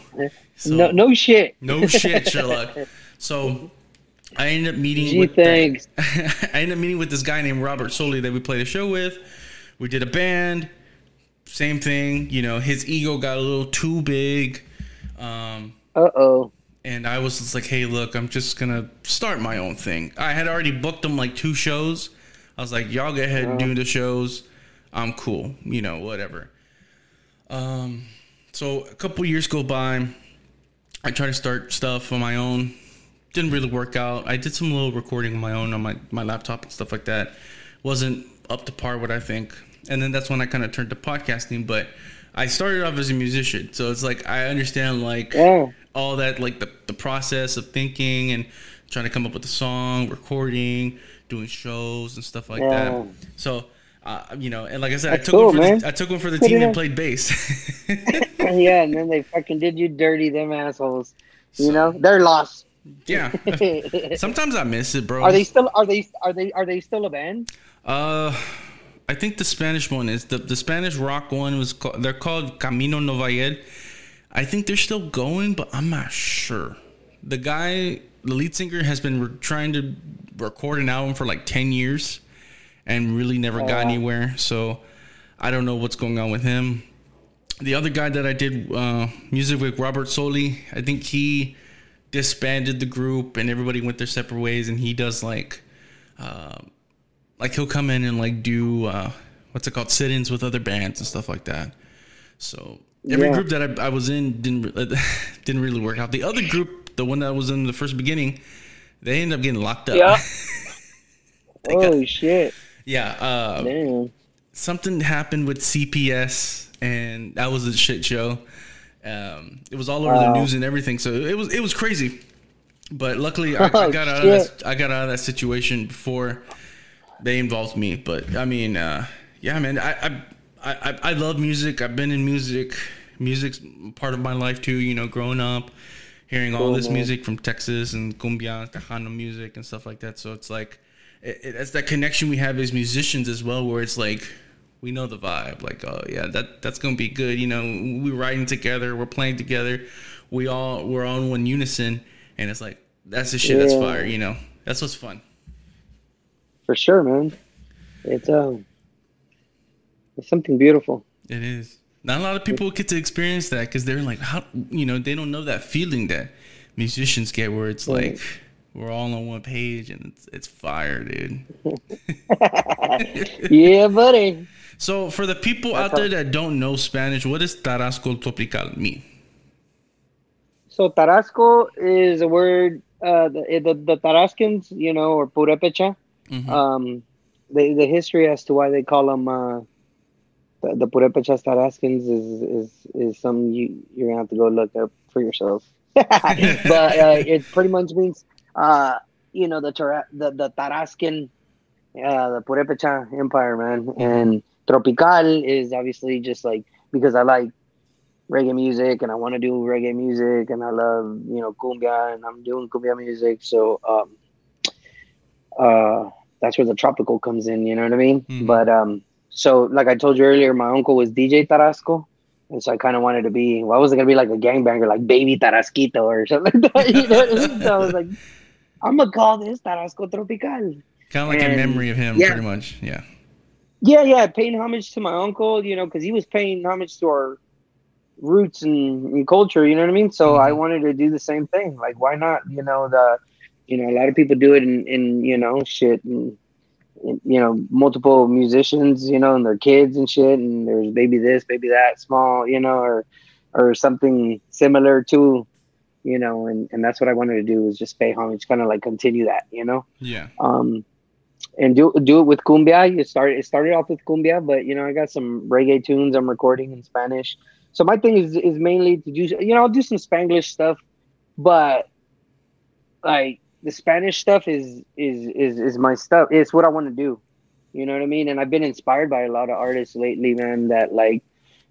So, no, no shit. no shit, Sherlock. (laughs) So I ended up meeting Gee, with the- (laughs) I ended up meeting with this guy named Robert Soli that we played a show with. We did a band. Same thing, you know, his ego got a little too big. Um, Uh oh. and I was just like, hey, look, I'm just gonna start my own thing. I had already booked him like two shows. I was like, y'all go ahead and do the shows. I'm cool, you know, whatever. Um, so a couple years go by. I try to start stuff on my own. Didn't really work out. I did some little recording on my own on my, my laptop and stuff like that. Wasn't up to par what I think. And then that's when I kind of turned to podcasting. But I started off as a musician, so it's like I understand like Yeah. all that like the, the process of thinking and trying to come up with a song, recording, doing shows and stuff like Yeah. that. So uh, you know, and like I said, That's I took cool, one for man. the, I took one for the team and played bass. (laughs) (laughs) yeah, and then they fucking did you dirty, them assholes. You So- know, they're lost. Yeah. (laughs) Sometimes I miss it, bro. are they still? Are they? Are they? Are they still a band? Uh, I think the Spanish one is the the Spanish rock one was called, they're called Camino Novayed. I think they're still going, but I'm not sure. The guy, the lead singer, has been re- trying to record an album for like ten years, and really never got wow. anywhere. So I don't know what's going on with him. The other guy that I did uh, music with, Robert Soli, I think he disbanded the group and everybody went their separate ways. And he does like uh, like he'll come in and like do uh what's it called sit-ins with other bands and stuff like that so every Yeah. group that I, I was in didn't (laughs) didn't really work out the other group the one that was in the first beginning they ended up getting locked up Yeah. (laughs) They got- Holy shit! yeah uh something happened with cps and that was a shit show um it was all over the news and everything so it was it was crazy but luckily I, (laughs) I Oh, got out of that I got out of that situation before they involved me. But I mean, uh, yeah, man, I, I I I love music. I've been in music. Music's part of my life too. You know, growing up, hearing all Cool, this man. music from Texas and cumbia, tejano music and stuff like that. So it's like it, it, it's that connection we have as musicians as well, where it's like we know the vibe. Like, oh yeah, that that's gonna be good. You know, we're writing together, we're playing together, we all we're all in one unison, and it's like that's the shit that's fire. You know, that's what's fun. For sure, man. It's um, it's something beautiful. It is. Not a lot of people get to experience that because they're like, how you know, they don't know that feeling that musicians get where it's like we're all on one page and it's it's fire, dude. (laughs) yeah, buddy. So for the people out there that don't know Spanish, what does Tarasco Tropical mean? So Tarasco is a word. Uh, the, the the Tarascans, you know, or Purepecha. Mhm. Um, the the history as to why they call them uh, the, the Purepechas Tarascans is is is something you you're gonna have to go look up for yourself. (laughs) but uh, it pretty much means uh, you know the the the Tarascan, uh, the Purepecha Empire, man, and Tropical is obviously just like because I like reggae music and I want to do reggae music and I love you know cumbia and I'm doing cumbia music, so um, uh, that's where the tropical comes in. You know what I mean? Mhm. But um, so like I told you earlier, my uncle was DJ Tarasco. And so I kind of wanted to be, well, I wasn't going to be like a gangbanger, like Baby Tarasquito or (laughs) something like that. You know what I mean? So I was like, I'm going to call this Tarasco Tropical. Kind of like a memory of him, yeah. pretty much. Yeah. Yeah, yeah, paying homage to my uncle, you know, because he was paying homage to our roots and, and culture, you know what I mean? So I Mhm. wanted to do the same thing. Like, why not? You know, the, you know, a lot of people do it in, in you know, shit, and, you know, multiple musicians, you know, and their kids and shit, and there's baby this, baby that, small, you know, or, or something similar to, you know, and, and that's what I wanted to do was just pay homage, kind of like continue that, you know? Yeah. um and do do it with cumbia. You started it started off with cumbia but you know i got some reggae tunes i'm recording in spanish. So my thing is is mainly to do you know i'll do some spanglish stuff but like the spanish stuff is is is is my stuff. It's what i want to do. You know what i mean? And i've been inspired by a lot of artists lately man that like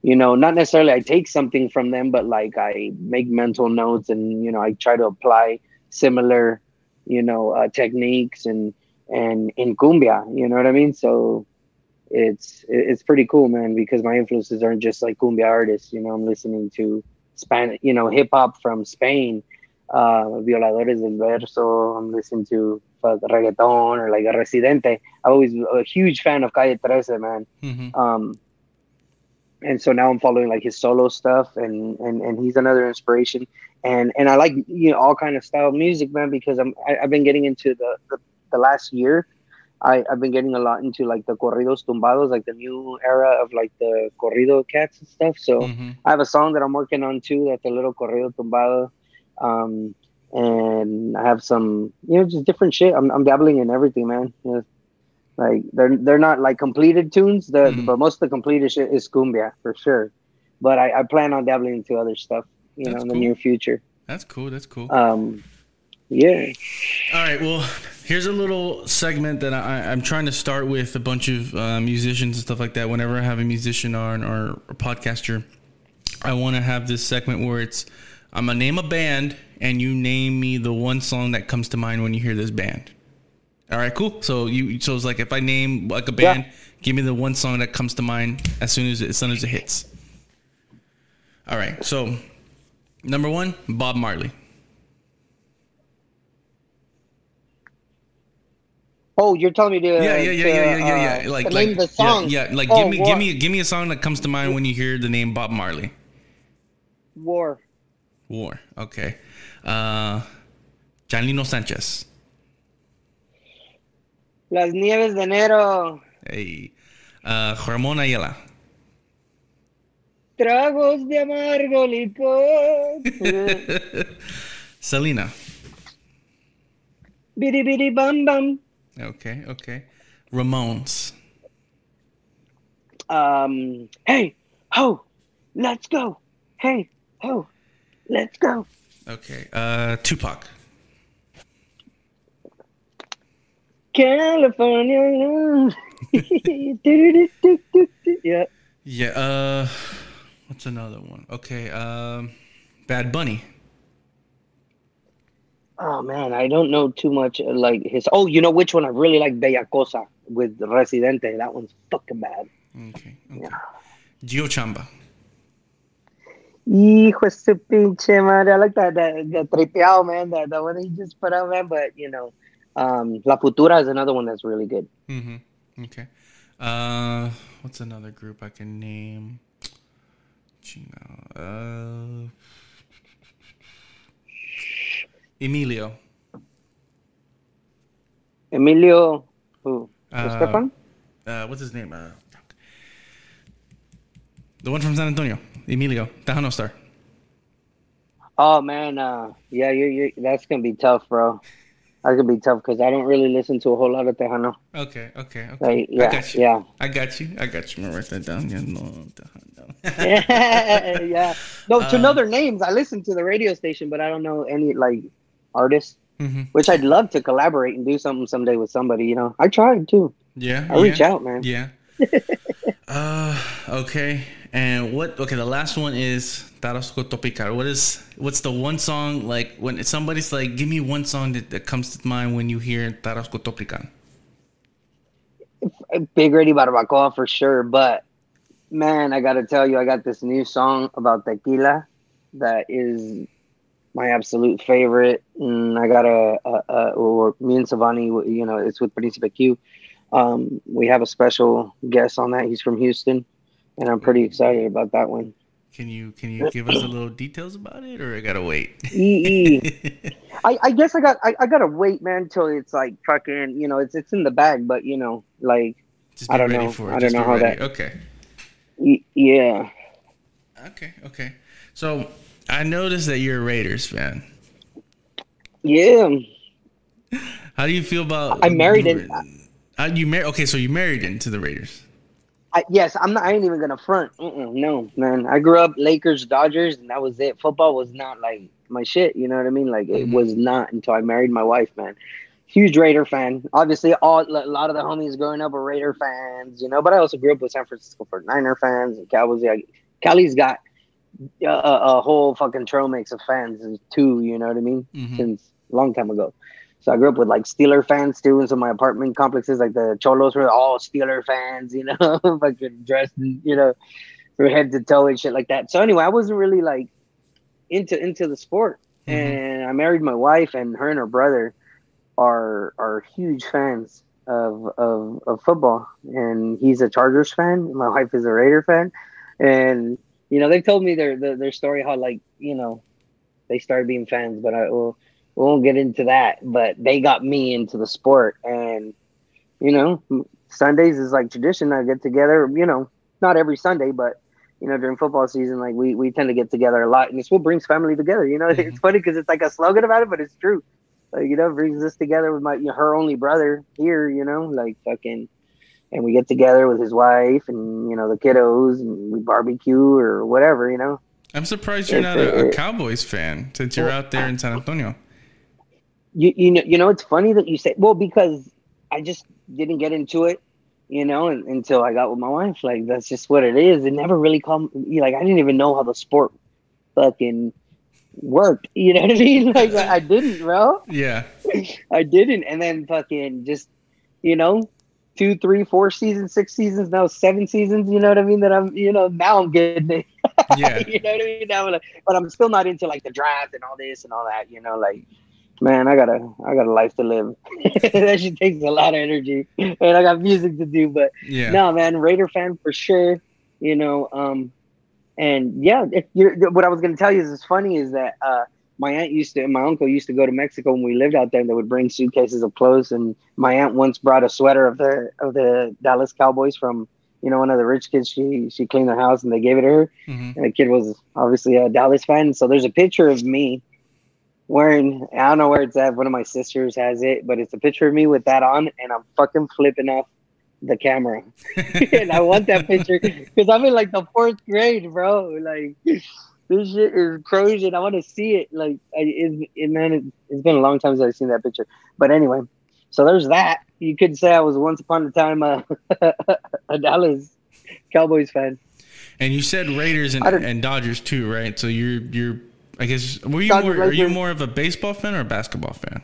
you know not necessarily i take something from them but like i make mental notes and you know i try to apply similar you know uh, techniques and and in cumbia you know what i mean? So it's it's pretty cool man because my influences aren't just like cumbia artists you know? I'm listening to spanish you know hip hop from spain uh violadores del verso i'm listening to fuck, reggaeton or like a residente. I always a huge fan of calle 13 man. Hmm um and so now i'm following like his solo stuff and and and he's another inspiration. And and i like you know all kind of style of music man because i'm I, i've been getting into the, the the last year I, I've been getting a lot into like the corridos tumbados, like the new era of like the corrido cats and stuff. So hmm I have a song that I'm working on too. That's a little corrido tumbado, um, and I have some, you know, just different shit. I'm, I'm dabbling in everything, man. You know, like they're they're not like completed tunes, the Mhm. but most of the completed shit is cumbia for sure. but I, I plan on dabbling into other stuff, you That's know, in the near future. That's cool. That's cool. Um, yeah. All right. Well, here's a little segment that I, I'm trying to start with a bunch of uh, musicians and stuff like that. Whenever I have a musician on or a podcaster, I want to have this segment where it's I'm gonna name a band and you name me the one song that comes to mind when you hear this band. All right, cool. So you so it's like if I name like a band, give me the one song that comes to mind as soon as it, as soon as it hits. All right. So number one, Bob Marley. Oh, you're telling me to Yeah, yeah, yeah, to, yeah, yeah, yeah, yeah. uh, Like, like name the song. Yeah, yeah. like Oh, give me, war, give me, give me a song that comes to mind when you hear the name Bob Marley. war. War. Okay. Uh, Chalino Sanchez. Las nieves de enero. Hey. Uh, Ramon Ayala. Tragos de amargo licor. (laughs) Selena. Bidi bidi bom bom. Okay, okay. Ramones. Um, hey, ho, let's go. Hey, ho, let's go. Okay. Uh, Tupac. California. (laughs) Yeah. Yeah. Uh, what's another one? Okay. Um, Bad Bunny. Oh man, I don't know too much uh, like his. Oh, you know which one I really like? Bellacoso with Residente. That one's fucking bad. Okay. Okay. Gio Chamba. Hijo su pinche madre. I like that, that, that tripeado, man. That, one he just put out, man. But, you know, um, La Futura is another one that's really good. Mm-hmm. Okay. Uh, what's another group I can name? Chingo. Uh, Emilio. Emilio, who? Uh, Stefan? Uh, what's his name? Uh, the one from San Antonio. Emilio. Tejano Star. Oh, man. Uh, yeah, you you that's going to be tough, bro. That's going to be tough because I don't really listen to a whole lot of Tejano. Okay. Okay. Okay. Like, I yeah, got you. yeah. I got you. I got you. I'm gonna write that down. Yeah, no, Tejano. (laughs) yeah. No, to Um, know their names, I listen to the radio station, but I don't know any, like, artists, Mhm. which I'd love to collaborate and do something someday with somebody, you know. I tried, too. Yeah. I reach yeah. out, man. Yeah. (laughs) uh okay. And what okay, the last one is Tarasco Tropical. What is what's the one song like when somebody's like, give me one song that, that comes to mind when you hear Tarasco Tropical? Big Red y Barbacoa for sure, but man, I gotta tell you, I got this new song about tequila that is my absolute favorite. And I got a, a, a or me and Savani, you know, it's with Principe Q. Um, we have a special guest on that. He's from Houston, and I'm pretty excited about that one. Can you can you give us a little details about it or I gotta wait? EE. (laughs) I, I guess I got I, I gotta wait, man, till it's like fucking, you know, it's it's in the bag, but you know, like, I don't know. I don't know how ready. that- Okay. y- yeah. Okay, okay. So I noticed that you're a Raiders fan. Yeah. How do you feel about I married in- Uh, you married okay, so you married into the Raiders. I, yes, I'm not. I ain't even gonna front. Mm-mm, no, man. I grew up Lakers, Dodgers, and that was it. Football was not like my shit. You know what I mean? Like it Mhm. was not until I married my wife, man. Huge Raider fan. Obviously, all a lot of the homies growing up were Raider fans, you know. But I also grew up with San Francisco 49er fans and Cowboys. Yeah, Cali's got a, a, whole fucking trail mix of fans too. You know what I mean? Mhm. Since a long time ago. So I grew up with like Steeler fans too, and so my apartment complexes, like the Cholos, were all Steeler fans, you know, (laughs) fucking dressed, you know, from head to toe and shit like that. So anyway, I wasn't really like into into the sport, Mhm. and I married my wife, and her and her brother are are huge fans of of of football, and he's a Chargers fan. My wife is a Raider fan, and you know they've told me their their, their story how like you know they started being fans, but I will we won't get into that. But they got me into the sport, and you know, Sundays is like tradition. I get together, you know, not every Sunday, but you know, during football season, like we we tend to get together a lot, and it's what brings family together. You know, Mhm. (laughs) it's funny because it's like a slogan about it, but it's true. Like you know, brings us together with my her only brother here. You know, like fucking. And we get together with his wife and you know the kiddos and we barbecue or whatever, you know. I'm surprised you're not a, a Cowboys fan since you're out there in San Antonio. You you know you know it's funny that you say well because I just didn't get into it, you know, until I got with my wife. Like that's just what it is. It never really come like I didn't even know how the sport fucking worked. You know what I mean? (laughs) Like I didn't, bro. Yeah. (laughs) I didn't. And then fucking just, you know, two, three, four seasons, six seasons, now seven seasons, you know what I mean? That I'm, you know, now I'm getting it. (laughs) Yeah. you know what I mean? Now like, but I'm still not into like the draft and all this and all that, you know, like man, I got a I got a life to live. (laughs) that shit takes a lot of energy. And I got music to do. But Yeah. no, man, Raider fan for sure. You know, um, and yeah, if you're, what I was going to tell you is it's funny is that uh, my aunt used to, and my uncle used to go to Mexico when we lived out there. and They would bring suitcases of clothes, and my aunt once brought a sweater of the of the Dallas Cowboys from you know one of the rich kids. She she cleaned their house and they gave it to her, Mhm. and the kid was obviously a Dallas fan. So there's a picture of me wearing. I don't know where it's at. One of my sisters has it, but it's a picture of me with that on, and I'm fucking flipping off the camera. (laughs) and I want that picture (laughs) because I'm in like the fourth grade, bro. Like this shit is crazy, and I want to see it. Like, I, it, it, man, it, it's been a long time since I've seen that picture. But anyway, so there's that. You could say I was once upon a time a, (laughs) a Dallas Cowboys fan. And you said Raiders and, and Dodgers too, right? So you're you're I guess were you Dodgers, more are you more of a baseball fan or a basketball fan?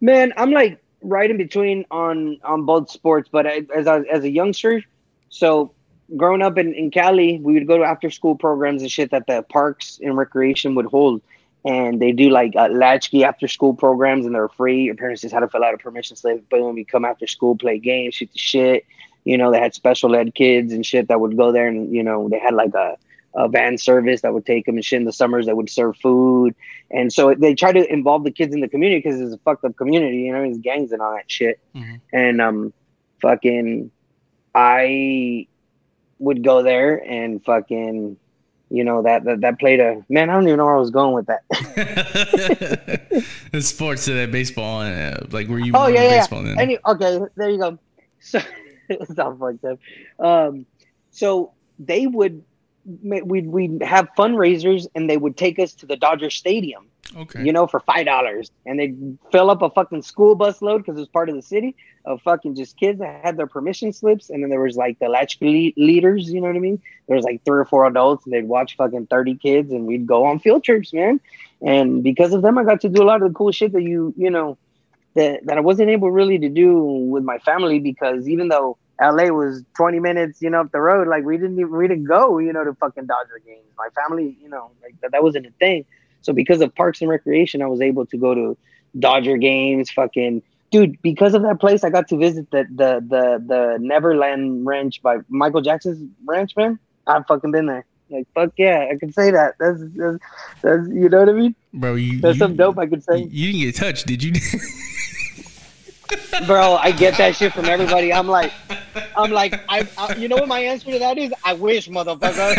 Man, I'm like right in between on on both sports. But I, as I, as a youngster, so growing up in, in Cali, we would go to after school programs and shit that the parks and recreation would hold. And they do like uh, latchkey after school programs, and they're free. Your parents just had to fill out a permission slip. Boom, you come after school, play games, shoot the shit. You know, they had special ed kids and shit that would go there, and you know, they had like a, a van service that would take them and shit in the summers that would serve food. And so they try to involve the kids in the community because it's a fucked up community, you know, it's gangs and all that shit. Mhm. And um, fucking, I would go there and fucking, you know, that that, that played a man. I don't even know where I was going with that. (laughs) (laughs) the sports that baseball and uh, like were you Oh yeah, yeah. baseball than Any, okay, there you go. (laughs) So it's all fucked up. Um, so they would we'd we'd have fundraisers and they would take us to the Dodger Stadium. okay. you know, for five dollars, and they fill up a fucking school bus load because it was part of the city of fucking just kids that had their permission slips, and then there was like the latchkey le- leaders, you know what I mean? There was like three or four adults, and they'd watch fucking thirty kids, and we'd go on field trips, man. And because of them, I got to do a lot of the cool shit that you, you know, that that I wasn't able really to do with my family because even though LA was 20 minutes, you know, up the road. Like we didn't even we didn't go, you know, to fucking Dodger games. My family, you know, like that, that wasn't a thing. So because of Parks and Recreation, I was able to go to Dodger games. Fucking dude, because of that place, I got to visit the the the the Neverland Ranch by Michael Jackson's ranch. Man, I've fucking been there. Like fuck yeah, I can say that. That's that's, that's you know what I mean. Bro, you That's you, some dope I could say. You, you didn't get touched, did you? (laughs) bro. I get that shit from everybody. I'm like, I'm like, I, I you know what my answer to that is? I wish, motherfucker.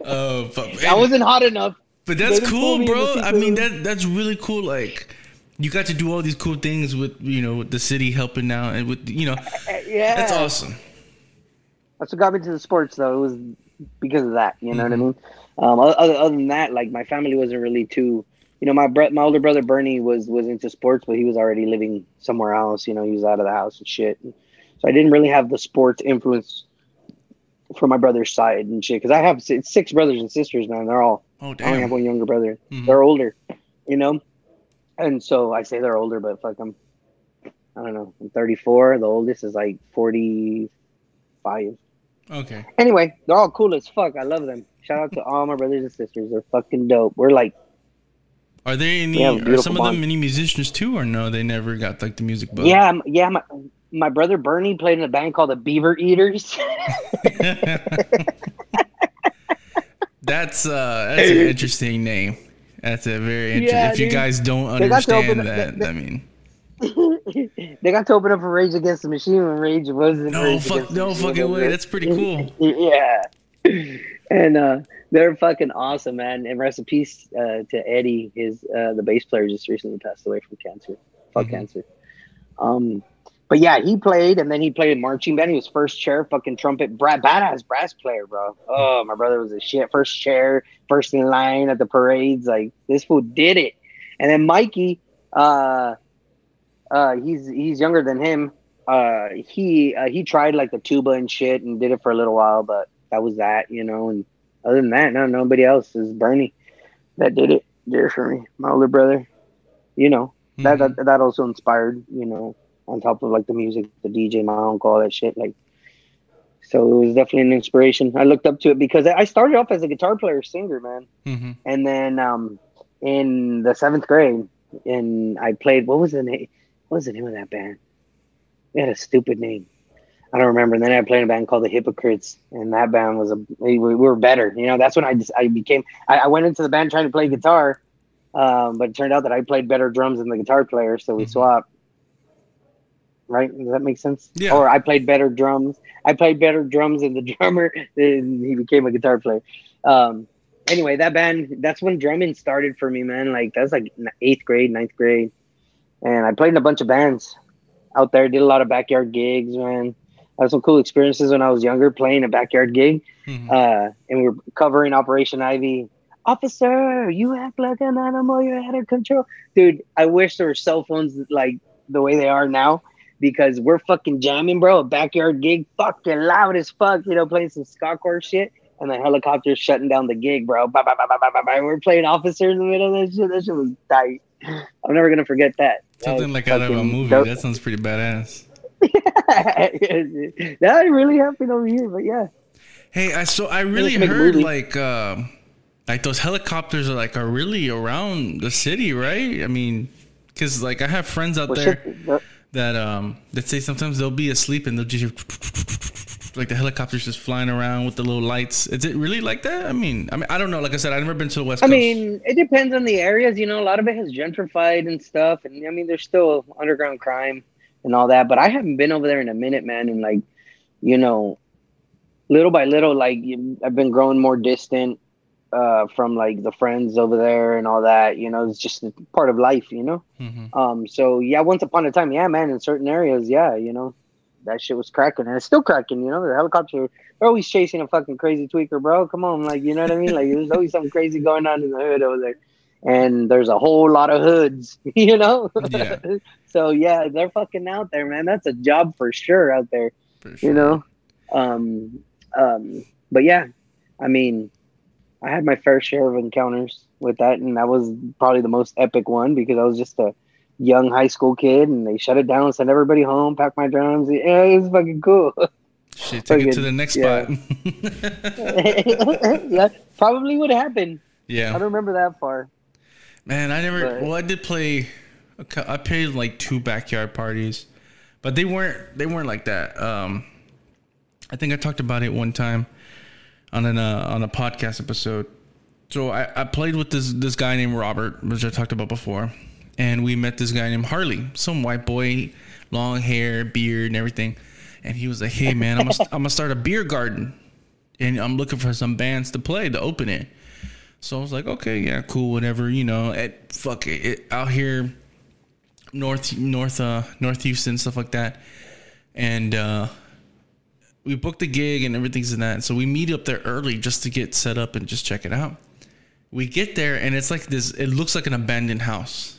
(laughs) oh, fuck. I wasn't hot enough. But that's cool, pull me in bro. I mean, that that's really cool. Like, you got to do all these cool things with you know with the city helping out and with you know (laughs) Yeah, that's awesome. That's what got me to the sports, though. It was because of that. You know what I Mhm. mean? Um, other, other than that, like my family wasn't really too. You know, my bro- my older brother Bernie was was into sports, but he was already living somewhere else. You know, he was out of the house and shit. So I didn't really have the sports influence from my brother's side and shit. Because I have si- six brothers and sisters, man. They're all Oh damn. I only have one younger brother. Mhm. They're older, you know, and so I say they're older, but fuck them. I don't know. I'm 34. The oldest is like 45. Okay. Anyway, they're all cool as fuck. I love them. Shout out to all my brothers and sisters. They're fucking dope. We're like, Are there any? Are some of them any musicians too, or no? They never got like the music bug. yeah, yeah. My my brother Bernie played in a band called the Beaver Eaters. (laughs) that's uh that's an interesting name. That's a very interesting. Yeah, if you guys don't They open understand that, they- I mean, (laughs) (laughs) they got to open up for Rage Against the Machine when Rage wasn't. no Rage fuck, no Machine. fucking way. That's pretty cool. (laughs) Yeah. and uh, they're fucking awesome, man. And rest in peace uh, to Eddie. His uh, the bass player just recently passed away from cancer. Fuck Mhm. cancer. Um, but yeah, he played, and then he played in marching band. He was first chair, fucking trumpet, bra- badass brass player, bro. Oh, my brother was a shit. First chair, first in line at the parades. Like this fool did it. And then Mikey, uh, uh, he's he's younger than him. Uh, he uh, he tried like the tuba and shit and did it for a little while, but that was that, you know. And other than that, no, nobody else is Bernie that did it. Did for me, my older brother. You know that, Mhm. that that also inspired, you know, on top of like the music, the DJ, my uncle, all that shit. Like, so it was definitely an inspiration. I looked up to it because I started off as a guitar player, singer, man, Mhm. and then um, in the seventh grade, and I played. What was the name? What was the name of that band? It had a stupid name. I don't remember. And then I played in a band called the Hypocrites, and that band was a we, we were better. You know, that's when I just I became. I, I went into the band trying to play guitar, um, but it turned out that I played better drums than the guitar player, so we Mhm. swapped. Right? Does that make sense? Yeah. Or I played better drums. I played better drums than the (laughs) drummer, and he became a guitar player. Um, anyway, that band. That's when drumming started for me, man. Like that's like eighth grade, ninth grade, and I played in a bunch of bands out there. Did a lot of backyard gigs, man. I had some cool experiences when I was younger, playing a backyard gig Mhm. uh, and we were covering Operation Ivy. Officer, you act like an animal. You're out of control, dude. I wish there were cell phones like the way they are now, because we're fucking jamming, bro. A backyard gig, fucking loud as fuck. You know, playing some Skacore shit, and the helicopter's shutting down the gig, bro. We're playing Officer in the middle of that shit. That shit was tight. I'm never gonna forget that. Something like out of a movie. dope. That sounds pretty badass. (laughs) that really happened over here, but yeah. Hey, I so I really Let's make a heard like um like those helicopters are like are really around the city, right? I mean, because like I have friends out Well, there shit, that um that say sometimes they'll be asleep and they'll just like the helicopters just flying around with the little lights. Is it really like that? I mean, I mean, I don't know. Like I said, I've never been to the West I Coast. mean, it depends on the areas. You know, a lot of it has gentrified and stuff, and I mean, there's still underground crime and all that. But I haven't been over there in a minute, man. And like, you know, little by little, like you- I've been growing more distant uh, from like the friends over there and all that. You know, it's just part of life. You know. Mhm. Um. So yeah, once upon a time, yeah, man. In certain areas, yeah, you know, that shit was cracking, and it's still cracking. You know, the helicopter. They're always chasing a fucking crazy tweaker, bro. Come on, like you know what I mean? Like there's always something crazy going on in the hood over there, and there's a whole lot of hoods, (laughs) you know. Yeah. (laughs) so yeah, they're fucking out there, man. That's a job for sure out there, sure. you know. Um, um, but yeah, I mean, I had my fair share of encounters with that, and that was probably the most epic one because I was just a young high school kid, and they shut it down, sent everybody home, packed my drums. Yeah, it was fucking cool. Shit, take it to the next yeah. spot. (laughs) yeah, probably would happen. Yeah, I don't remember that far. man, I never. But- well, I did play. I played like two backyard parties, but they weren't. They weren't like that. Um, I think I talked about it one time on an uh, on a podcast episode. So I, I played with this this guy named Robert, which I talked about before, and we met this guy named Harley, some white boy, long hair, beard, and everything. And he was like, "Hey man, I'm gonna, I'm gonna start a beer garden, and I'm looking for some bands to play to open it." So I was like, "Okay, yeah, cool, whatever, you know." At fuck it, it out here, north north uh north Houston stuff like that, and uh we booked the gig and everything's in that. So we meet up there early just to get set up and just check it out. We get there and it's like this. It looks like an abandoned house.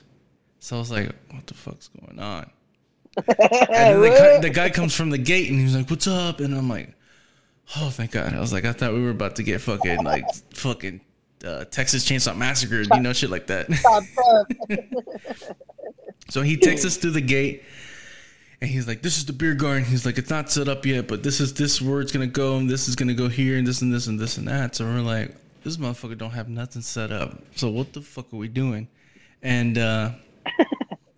So I was like, "What the fuck's going on?" (laughs) And then the, guy, the guy comes from the gate and he's like, "What's up?" And I'm like, "Oh, thank God!" I was like, "I thought we were about to get fucking like fucking uh, Texas Chainsaw Massacre, you know, shit like that." (laughs) So he takes us through the gate and he's like, This is the beer garden. He's like, It's not set up yet, but this is this where it's gonna go, and this is gonna go here, and this and this and this and that. So we're like, This motherfucker don't have nothing set up. So what the fuck are we doing? And uh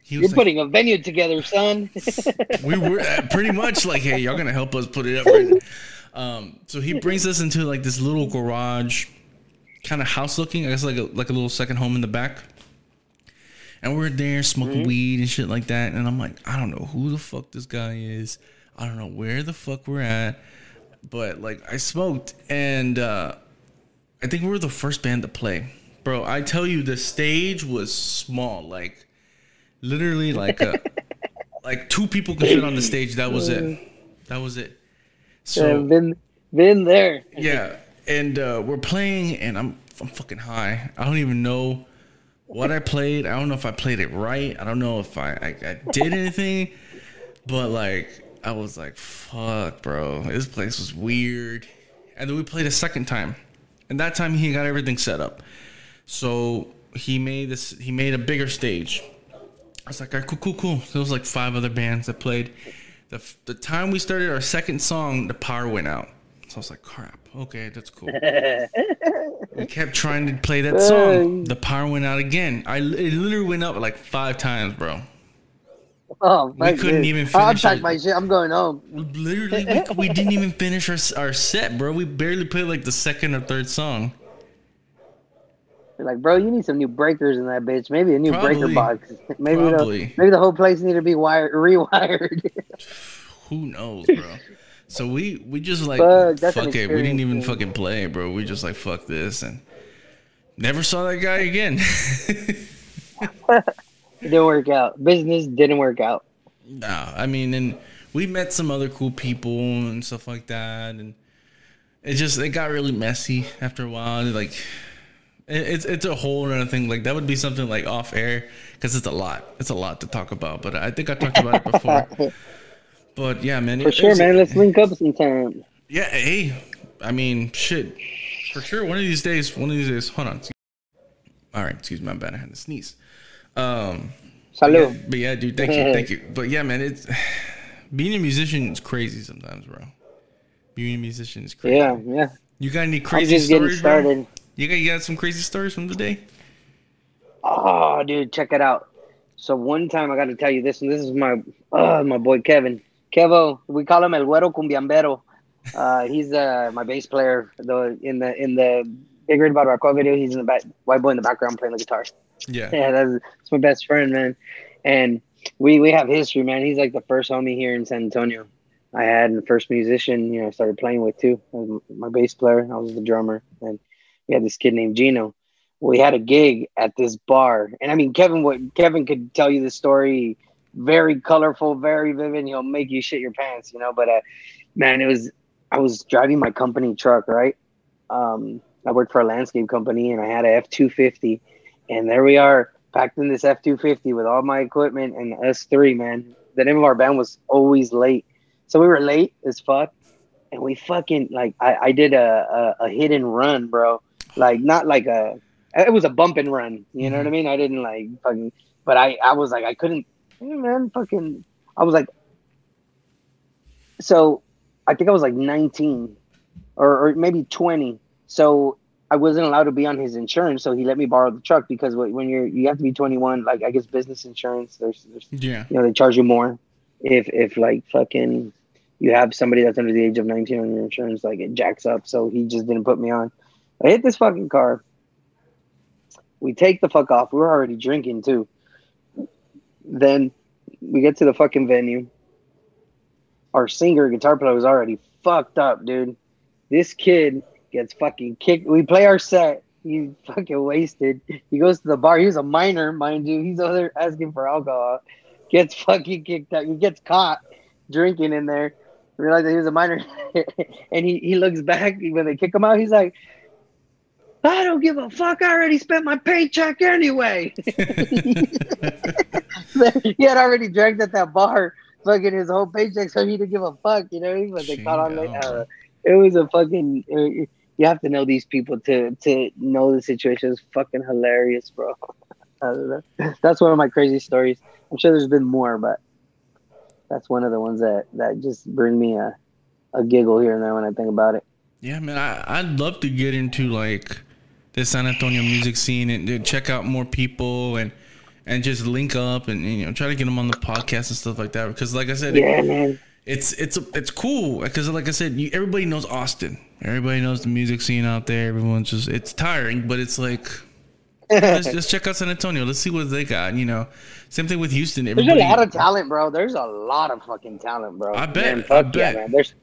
he You're like, putting a venue together, son. (laughs) we were uh, pretty much like, Hey, y'all gonna help us put it up right. Um, so he brings us into like this little garage, kind of house looking, I guess like a like a little second home in the back. And we're there smoking weed and shit like that. And I'm like, I don't know who the fuck this guy is. I don't know where the fuck we're at. But like I smoked and uh I think we were the first band to play. Bro, I tell you, the stage was small. Like, literally, like a, (laughs) like two people could fit on the stage. That was it. (laughs) That was it. So been been there. Yeah, and uh, we're playing, and I'm I'm fucking high. I don't even know what I played. I don't know if I played it right. I don't know if I I, I did anything, but like I was like, fuck, bro, this place was weird. And then we played a second time, and that time he got everything set up. So he made this. He made a bigger stage. I was like, all right, cool, cool, cool. There was like five other bands that played. The the time we started our second song, the power went out. So I was like, crap. Okay, that's cool. (laughs) we kept trying to play that song. The power went out again. I it literally went up like five times, bro. Oh, we couldn't even oh, finish. I'm my shit. I'm going home. Literally, we, we didn't even finish our our set, bro. We barely played like the second or third song. You're like, bro, you need some new breakers in that bitch. Maybe a new Probably. breaker box. (laughs) Maybe the, maybe the whole place need to be wired rewired. (laughs) Who knows, bro? So we we just like fuck, fuck it. We didn't even fucking play, bro. We just like fuck this and never saw that guy again. (laughs) It didn't work out. Business didn't work out. No, I mean, and we met some other cool people and stuff like that, and it just it got really messy after a while. Like, it's it's a whole other thing. Like that would be something like off air because it's a lot. It's a lot to talk about. But I think I talked about it before. (laughs) but yeah, man. For it, sure, man. Let's link up sometime. Yeah. Hey, I mean, shit. For sure. One of these days. One of these days. Hold on. All right. Excuse me. I'm bad. I had to sneeze. Um, Salud. But yeah, but yeah, dude, thank you, (laughs) thank you. But yeah, man, it's (sighs) being a musician is crazy sometimes, bro. Being a musician is crazy. Yeah, yeah. You got any crazy I'm just stories, getting started. Bro? You got you got some crazy stories from the day? Oh, dude, check it out. So one time I got to tell you this, and this is my uh, my boy Kevin. Kevo, we call him El Güero Cumbiambero. Uh, he's uh, my bass player. The in the in the Big Red Barbacoa video, he's in the back, white boy in the background playing the guitar. Yeah, yeah, that's, that's my best friend, man. And we we have history, man. He's like the first homie here in San Antonio. I had and the first musician, you know, I started playing with too. my bass player. I was the drummer, and we had this kid named Gino. We had a gig at this bar, and I mean, Kevin. What Kevin could tell you the story, very colorful, very vivid. He'll make you shit your pants, you know. But uh, man, it was. I was driving my company truck, right? Um, I worked for a landscape company, and I had a F two fifty and there we are, packed in this F two fifty with all my equipment and us three, man. The name of our band was always late. So we were late as fuck. And we fucking like I, I did a, a, a hit and run, bro. Like not like a it was a bump and run. You know what I mm-hmm. mean? I didn't like fucking but I, I was like I couldn't hey man, fucking I was like so I think I was like 19 or, or maybe 20. So I wasn't allowed to be on his insurance, so he let me borrow the truck because when you're you have to be 21, like I guess business insurance, there's, there's yeah, you know they charge you more if if like fucking you have somebody that's under the age of 19 on your insurance, like it jacks up. So he just didn't put me on. I hit this fucking car. We take the fuck off. We were already drinking too. Then we get to the fucking venue. Our singer, guitar player, was already fucked up, dude. This kid gets fucking kicked. We play our set. He's fucking wasted. He goes to the bar. He's a minor, mind you. He's over asking for alcohol. Gets fucking kicked out. He gets caught drinking in there. Realize that he was a minor, (laughs) and he he looks back when they kick him out. He's like, I don't give a fuck. I already spent my paycheck anyway. (laughs) he had already drank at that bar, fucking his whole paycheck, so he didn't give a fuck. You know, but they caught on. Uh, it was a fucking. Uh, you have to know these people to to know the situation. It's fucking hilarious, bro. (laughs) that's one of my crazy stories. I'm sure there's been more, but that's one of the ones that that just bring me a a giggle here and there when I think about it. Yeah, man, I I'd love to get into like the San Antonio music scene and check out more people and and just link up and you know try to get them on the podcast and stuff like that because like I said, yeah, it, man it's it's it's cool because like I said, you, everybody knows Austin. Everybody knows the music scene out there. Everyone's just it's tiring, but it's like (laughs) let's just check out San Antonio. Let's see what they got. You know, same thing with Houston. Everybody, There's a lot of talent, bro. There's a lot of fucking talent, bro. I bet. Man, I bet. Yeah, man. There's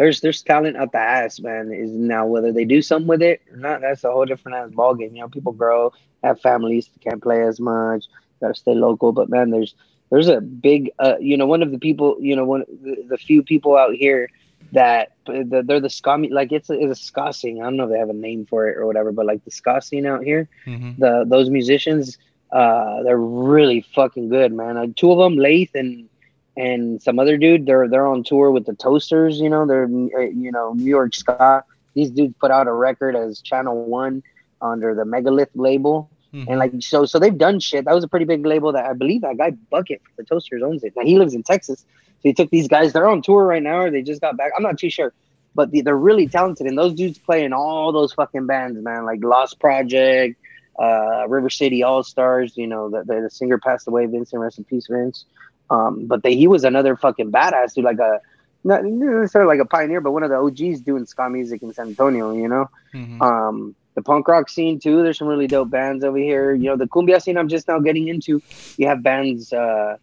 there's there's talent up the ass, man. Is now whether they do something with it or not, that's a whole different ass ball game. You know, people grow, have families, can't play as much, gotta stay local. But man, there's there's a big, uh, you know, one of the people, you know, one the, the few people out here that the, they're the ska like it's a, it's a ska scene. I don't know if they have a name for it or whatever, but like the ska scene out here, mm-hmm. the those musicians, uh, they're really fucking good, man. Uh, two of them, Lath and and some other dude, they're they're on tour with the Toasters. You know, they're uh, you know New York ska. These dudes put out a record as Channel One under the Megalith label. Mm-hmm. And like so, so they've done shit. That was a pretty big label that I believe that guy Bucket for the Toasters owns it. Now he lives in Texas, so he took these guys. They're on tour right now, or they just got back. I'm not too sure, but they're really talented. And those dudes play in all those fucking bands, man. Like Lost Project, uh, River City All Stars. You know, the, the, the singer passed away, Vincent. Rest in peace, Vince. Um, but they, he was another fucking badass dude, like a not necessarily like a pioneer, but one of the OGs doing ska music in San Antonio. You know, mm-hmm. um, the punk rock scene too. There's some really dope bands over here. You know, the cumbia scene I'm just now getting into. You have bands. Uh,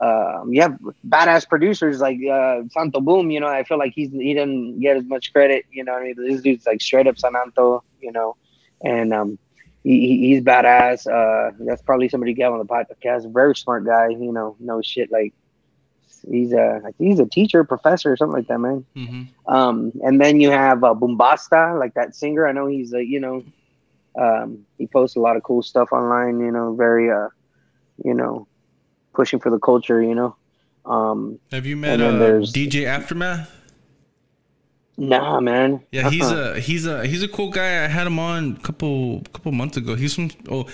um, you have badass producers like uh, Santo Boom. You know, I feel like he's he didn't get as much credit. You know, I mean, this dude's like straight up Santo. You know, and um, he, he's badass. Uh, that's probably somebody to get on the podcast. Very smart guy. You know, knows shit like he's a he's a teacher, professor, or something like that, man. Mm-hmm. Um, and then you have uh, Bumbasta, like that singer. I know he's a you know, um, he posts a lot of cool stuff online. You know, very uh, you know, pushing for the culture, you know. Um, Have you met uh, DJ Aftermath? Nah, man. Yeah, he's uh-huh. a he's a he's a cool guy. I had him on a couple couple months ago. He's from oh,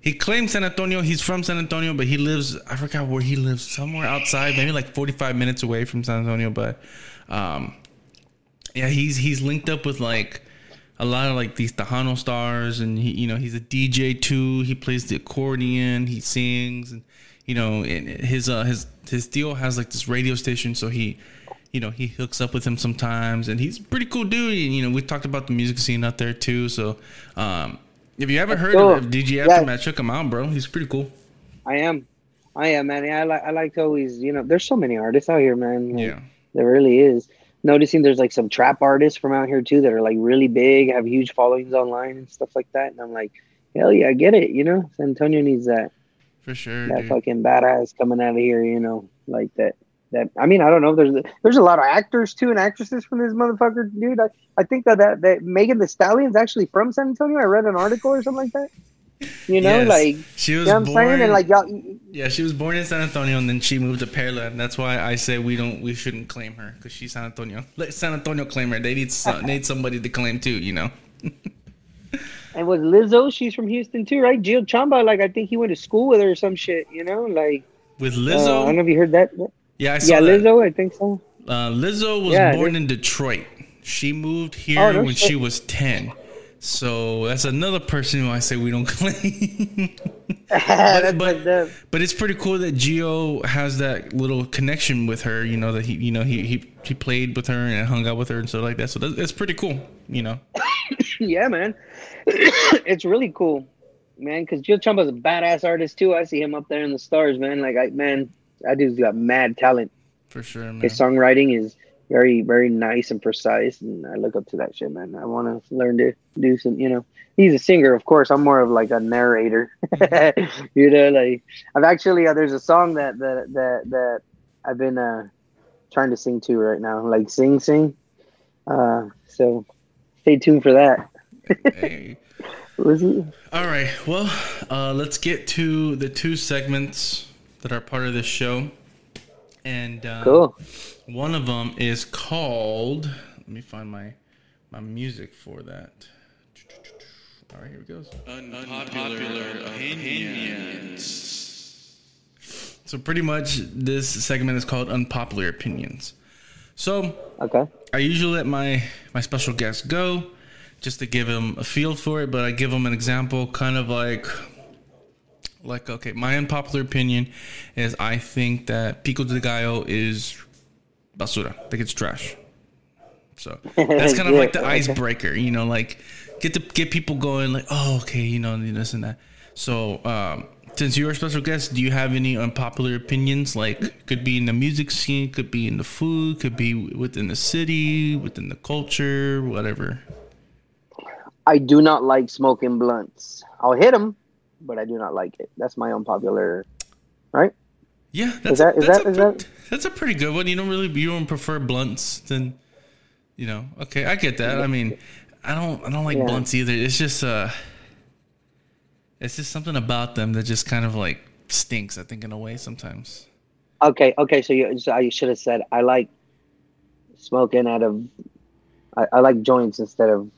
he claims San Antonio. He's from San Antonio, but he lives I forgot where he lives. Somewhere outside, maybe like forty five minutes away from San Antonio. But um, yeah, he's he's linked up with like a lot of like these Tejano stars, and he you know he's a DJ too. He plays the accordion. He sings and you know, and his uh, his his deal has like this radio station, so he, you know, he hooks up with him sometimes, and he's pretty cool dude. And, you know, we talked about the music scene out there too. So, um, if you haven't heard cool. of DJ Aftermath, yeah. check him out, bro. He's pretty cool. I am, I am, man. I like I like to always, you know, there's so many artists out here, man. Like, yeah, there really is. Noticing there's like some trap artists from out here too that are like really big, have huge followings online and stuff like that. And I'm like, hell yeah, I get it. You know, San Antonio needs that. For sure. That dude. fucking badass coming out of here, you know, like that. That I mean, I don't know. There's there's a lot of actors too and actresses from this motherfucker, dude. I, I think that, that that Megan Thee Stallion's actually from San Antonio. I read an article or something like that. You know, yes. like she was you know born. And like y'all, yeah, she was born in San Antonio and then she moved to Pearland. That's why I say we don't, we shouldn't claim her because she's San Antonio. Let San Antonio claim her. They need some, (laughs) need somebody to claim too. You know. (laughs) And with Lizzo, she's from Houston too, right? Gio Chamba, like I think he went to school with her or some shit, you know, like with Lizzo. Uh, I don't know if you heard that. Yeah, I saw yeah, that. Lizzo, I think so. Uh, Lizzo was yeah, born in Detroit. She moved here oh, when shit. she was ten. So that's another person who I say we don't (laughs) claim. but, (laughs) but, but, it's pretty cool that Gio has that little connection with her. You know that he, you know, he he, he played with her and hung out with her and stuff like that. So that's, pretty cool. You know. (coughs) yeah, man. (coughs) it's really cool, man. Because Gio Chamba's a badass artist too. I see him up there in the stars, man. Like I, man, that dude's got mad talent. For sure, man. His songwriting is very, very nice and precise, and I look up to that shit, man. I want to learn to do some, you know. He's a singer, of course. I'm more of like a narrator, (laughs) you know. Like I've actually uh, there's a song that that that that I've been uh trying to sing to right now, like sing sing. Uh, so stay tuned for that hey. (laughs) All right. Well, uh, let's get to the two segments that are part of this show. And uh, cool. One of them is called. Let me find my my music for that. All right, here it goes. Unpopular, opinions. So pretty much, this segment is called unpopular opinions. So, okay, I usually let my my special guests go just to give him a feel for it. But I give him an example, kind of like, like okay, my unpopular opinion is I think that pico de gallo is basura, I think it's trash. So (laughs) that's kind of yeah, like the icebreaker, you know, like get to get people going, like oh okay, you know this and that. So um, since you're a special guest, do you have any unpopular opinions? Like, could be in the music scene, could be in the food, could be within the city, within the culture, whatever. I do not like smoking blunts. I'll hit them, but I do not like it. That's my unpopular. Right? Yeah, that's that- a, is that's, that- a, is that- that's a pretty good one. You don't really you don't prefer blunts, then you know. Okay, I get that. I mean, I don't I don't like Yeah. blunts either. It's just uh, it's just something about them that just kind of like stinks. I think in a way sometimes. Okay, okay. So you, so I should have said I like smoking out of. I, I like joints instead of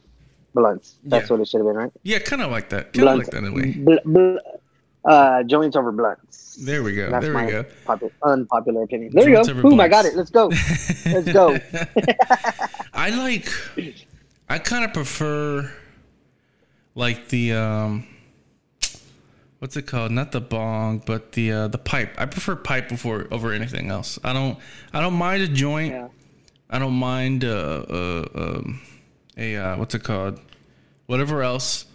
blunts. That's Yeah. what it should have been, right? Yeah, kind of like that. Kind of Blunts. like that in a way. Bl- bl- uh, joints over blunts. There we go. That's there my we go. Popu- unpopular opinion. There Joints you go. Boom! I got it. Let's go. (laughs) Let's go. I like. I kind of prefer, like the um, what's it called? Not the bong, but the uh, the pipe. I prefer pipe before over anything else. I don't. I don't mind a joint. Yeah. I don't mind uh, uh, um, a uh, what's it called? Whatever else.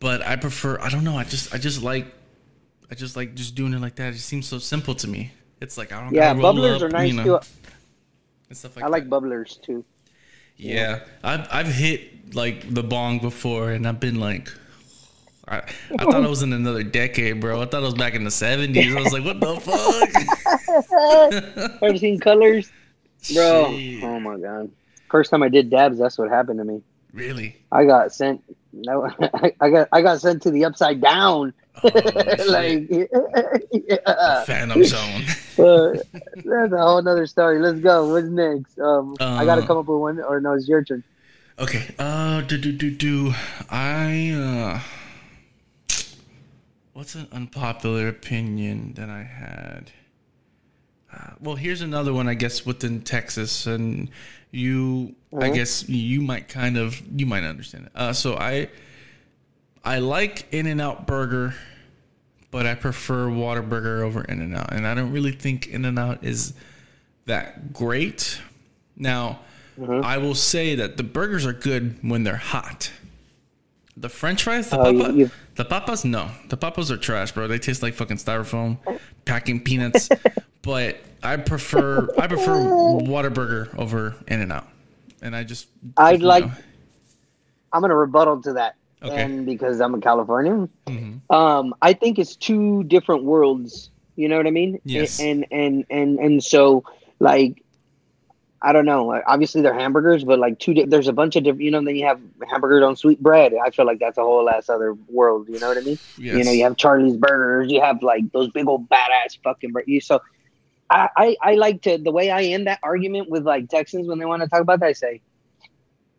But I prefer. I don't know. I just. I just like. I just like just doing it like that. It seems so simple to me. It's like I don't. Yeah, bubblers up, are nice you know, too. and stuff like I like that. bubblers too. Yeah, I've I've hit like the bong before, and I've been like, I I thought I was in another decade, bro. I thought I was back in the seventies. I was like, what the (laughs) fuck? Ever seen colors, bro? (laughs) Shit. Oh my god! First time I did dabs, that's what happened to me. Really? I got sent. No, (laughs) I got I got sent to the upside down. Oh, (laughs) like, (laughs) yeah. Phantom Zone. But that's a whole nother story. Let's go. What's next? Um, I got to Uh, come up with one, or no, it's your turn. Okay. Uh, do do do do. I uh, what's an unpopular opinion that I had? Uh, well, here's another one. I guess within Texas, and you, I Uh-huh. guess you might kind of, you might understand it. Uh, so I, I like In and Out Burger, but I prefer Whataburger over In and Out, and I don't really think In and Out is that great. Now, Mhm. I will say that the burgers are good when they're hot. The French fries, the you- the papas, no, the papas are trash, bro. They taste like fucking styrofoam, packing peanuts. (laughs) but I prefer, I prefer Whataburger over In and Out, and I just, I'd like- know. I'm gonna rebuttal to that, Okay. and because I'm a Californian, Mhm. um, I think it's two different worlds. You know what I mean? Yes. And and and and so like, I don't know. like, Obviously, they're hamburgers, but like two. Di- there's a bunch of different. You know, then you have hamburgers on sweet bread. I feel like that's a whole ass other world. You know what I mean? Yes. (laughs) You know, you have Charlie's Burgers. You have like those big old badass fucking burgers. So, I, I I like to the way I end that argument with like Texans when they want to talk about that. I say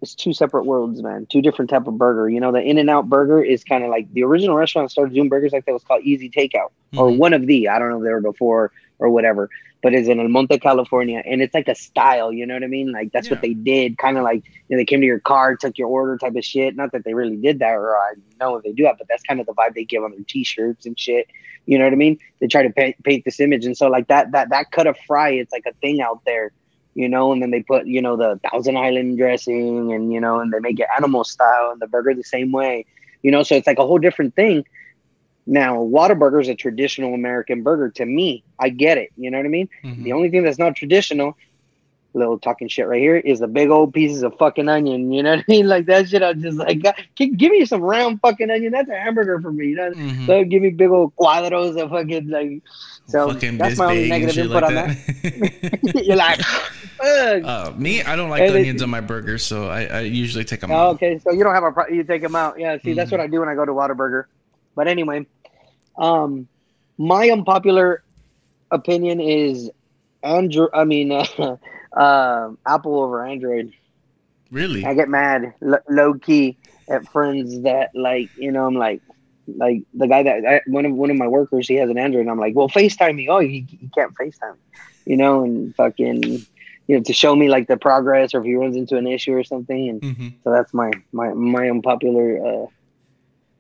it's two separate worlds, man. Two different type of burger. You know, the In and Out Burger is kind of like the original restaurant started doing burgers like that was called Easy Takeout or Mhm. one of the. I don't know if they were before or whatever, but it's in El Monte, California, and it's like a style. You know what I mean? Like that's Yeah. what they did. Kind of like you know, they came to your car, took your order, type of shit. Not that they really did that, or I know if they do that, but that's kind of the vibe they give on their T-shirts and shit. You know what I mean? They try to paint, paint this image, and so like that that that cut of fry, it's like a thing out there, you know. And then they put you know the Thousand Island dressing, and you know, and they make it animal style, and the burger the same way, you know. So it's like a whole different thing. Now, Whataburger is a traditional American burger to me. I get it. You know what I mean? Mhm. The only thing that's not traditional, little talking shit right here, is the big old pieces of fucking onion. You know what I mean? Like that shit. I'm just like, God, give me some round fucking onion. That's a hamburger for me. You know? Mhm. So give me big old cuadros of fucking like. So fucking that's my only negative input like on that. that. (laughs) You're like, (laughs) uh, me, I don't like And onions on my burger, so I, I usually take them Oh, out. okay, so you don't have a pro- you take them out. Yeah, see, that's Mhm. what I do when I go to Whataburger. But anyway, um, my unpopular opinion is Android. I mean, (laughs) uh, um Apple over Android. Really? I get mad, l- low key, at friends that like, you know, I'm like, like the guy that I, one of one of my workers, he has an Android, and I'm like, well, Facetime me. Oh, he, he can't Facetime, you know, and fucking, you know, to show me like the progress or if he runs into an issue or something, and hmm so that's my my my unpopular uh,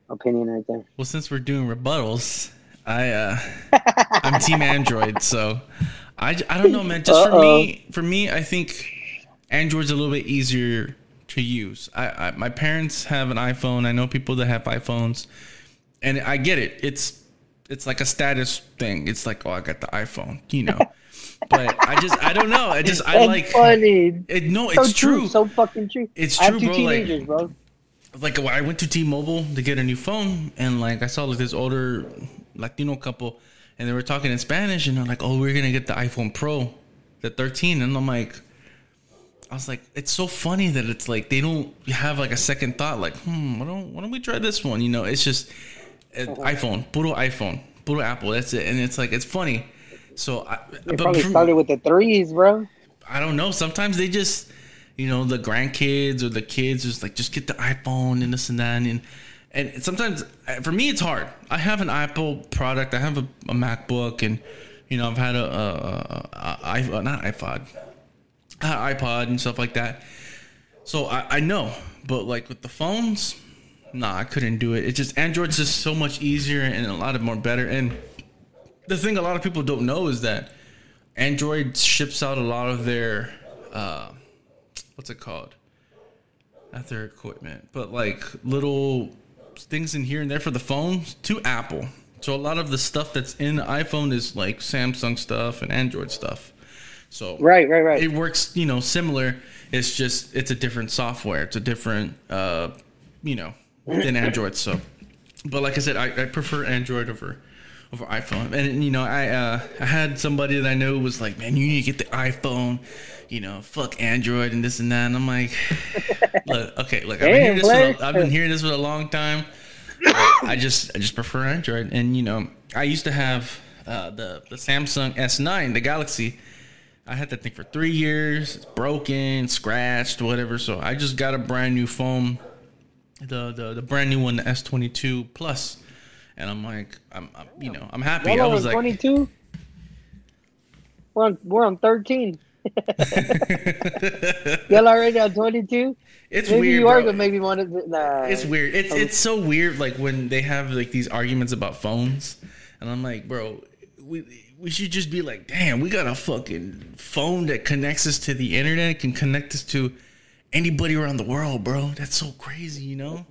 opinion right there. Well, since we're doing rebuttals, I uh, (laughs) I'm Team Android, so I, I don't know, man. Just for me, for me, I think Android's a little bit easier to use. I, I my parents have an iPhone. I know people that have iPhones, and I get it. It's it's like a status thing. It's like, oh, I got the iPhone, you know. (laughs) but I just I don't know. I just I That's like funny. it. No, So it's true. true. So fucking true. It's I have true, two bro, like- teenagers, bro. Like I went to T-Mobile to get a new phone, and like I saw like this older Latino couple, and they were talking in Spanish, and they're like, "Oh, we're gonna get the iPhone Pro, the 13," and I'm like, I was like, it's so funny that it's like they don't have like a second thought, like, hmm, why don't why don't we try this one? You know, it's just uh, iPhone, puro iPhone, puro Apple. That's it, and it's like it's funny. So, I, They but probably from- started with the threes, bro. I don't know. Sometimes they just, you know, the grandkids or the kids just like just get the iPhone and this and that, and and sometimes for me it's hard. I have an Apple product. I have a, a MacBook, and you know I've had a uh, not iPod, iPod and stuff like that. So I, I know, but like with the phones, nah, I couldn't do it. It's just Android's just so much easier and a lot of more better. And the thing a lot of people don't know is that Android ships out a lot of their uh, what's it called? Not their equipment, but like little things in here and there for the phone to Apple. So a lot of the stuff that's in the iPhone is like Samsung stuff and Android stuff. So Right, right, right. it works, you know, similar. It's just it's a different software. It's a different, uh, you know, than Android. So, but like I said, I, I prefer Android over over iPhone. And you know, I uh, I had somebody that I know was like, man, you need to get the iPhone. You know, fuck Android and this and that. And I'm like, (laughs) look, okay, look, I've been, hearing this for a. I've been hearing this for a long time. I just I just prefer Android. And you know, I used to have uh, the the Samsung S9, the Galaxy. I had that thing for three years. It's broken, scratched, whatever. So I just got a brand new phone, the the, the brand new one, the S twenty two Plus, and I'm like, I'm, I'm you know, I'm happy. I Y'all was like, 22? We're on, we're on 13. (laughs) Y'all already on 22? it's Maybe weird. you are gonna make me want to. Nah. It's weird. It's oh. it's so weird. Like when they have like these arguments about phones, and I'm like, bro, we we should just be like, damn, we got a fucking phone that connects us to the internet, can connect us to anybody around the world, bro. That's so crazy, you know.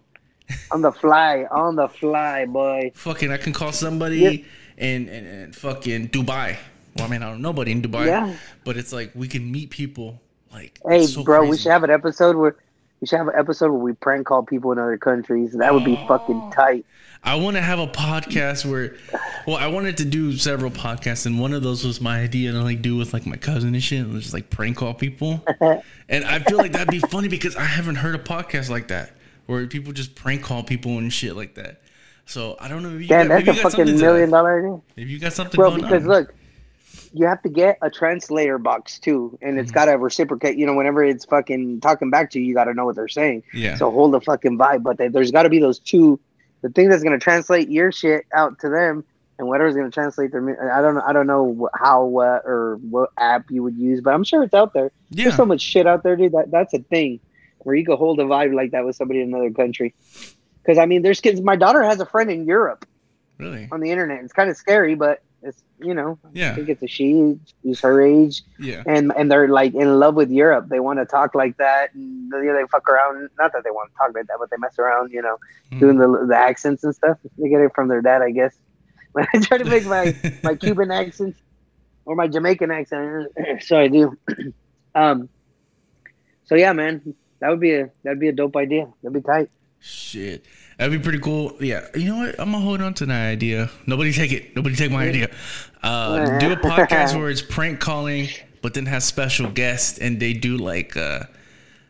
On the fly, on the fly, boy. Fucking, I can call somebody Yeah. in, in in fucking Dubai. Well, I mean, I don't know nobody in Dubai, Yeah. but it's like we can meet people. Like, Hey, so bro, we should have an episode where we should have an episode where we prank call people in other countries. That would be Oh. fucking tight. I want to have a podcast where, well, I wanted to do several podcasts, and one of those was my idea to like do with like my cousin and shit, and just like prank call people. (laughs) and I feel like that'd be funny because I haven't heard a podcast like that where people just prank call people and shit like that. So I don't know. If you Damn, got, that's a you got fucking million dollar idea. Maybe you got something Bro, going because on. look, you have to get a translator box too, and Mm-hmm. it's got to reciprocate. You know, whenever it's fucking talking back to you, you got to know what they're saying. yeah. So hold the fucking vibe. But they, there's got to be those two, the thing that's gonna translate your shit out to them, and whatever's gonna translate their. I don't know. I don't know how uh, or what app you would use, but I'm sure it's out there. yeah. There's so much shit out there, dude. That that's a thing where you could hold a vibe like that with somebody in another country. Because I mean, there's kids. My daughter has a friend in Europe really. on the internet. It's kind of scary, but it's you know, yeah. I think it's a she. She's her age, Yeah. and and they're like in love with Europe. They want to talk like that, and they fuck around. Not that they want to talk like that, but they mess around. You know, Hmm. doing the the accents and stuff. They get it from their dad, I guess. (laughs) When I try to make my (laughs) my Cuban accent or my Jamaican accent, (clears throat) so I do. (clears throat) um. So yeah, man, that would be a that'd be a dope idea. That'd be tight. Shit. That'd be pretty cool. Yeah. You know what? I'm gonna hold on to that idea. Nobody take it. Nobody take my idea. Uh, do a podcast (laughs) where it's prank calling, but then has special guests and they do like uh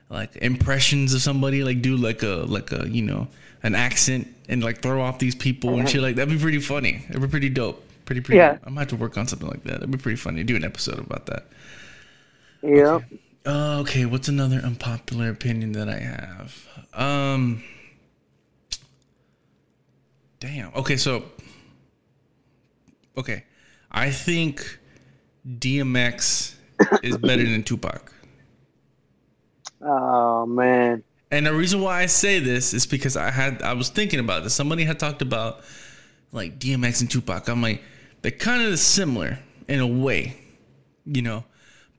like impressions of somebody, like do like a like a you know an accent and like throw off these people and shit like that'd be pretty funny. It'd be pretty dope. Pretty pretty. Yeah. I might have to work on something like that. That'd be pretty funny. Do an episode about that. Yeah. Uh, okay, what's another unpopular opinion that I have? Um, damn. Okay, so okay, I think DMX is better than Tupac, Oh man. and the reason why I say this is because I had I was thinking about this. Somebody had talked about like DMX and Tupac. I'm like they're kind of similar in a way, you know,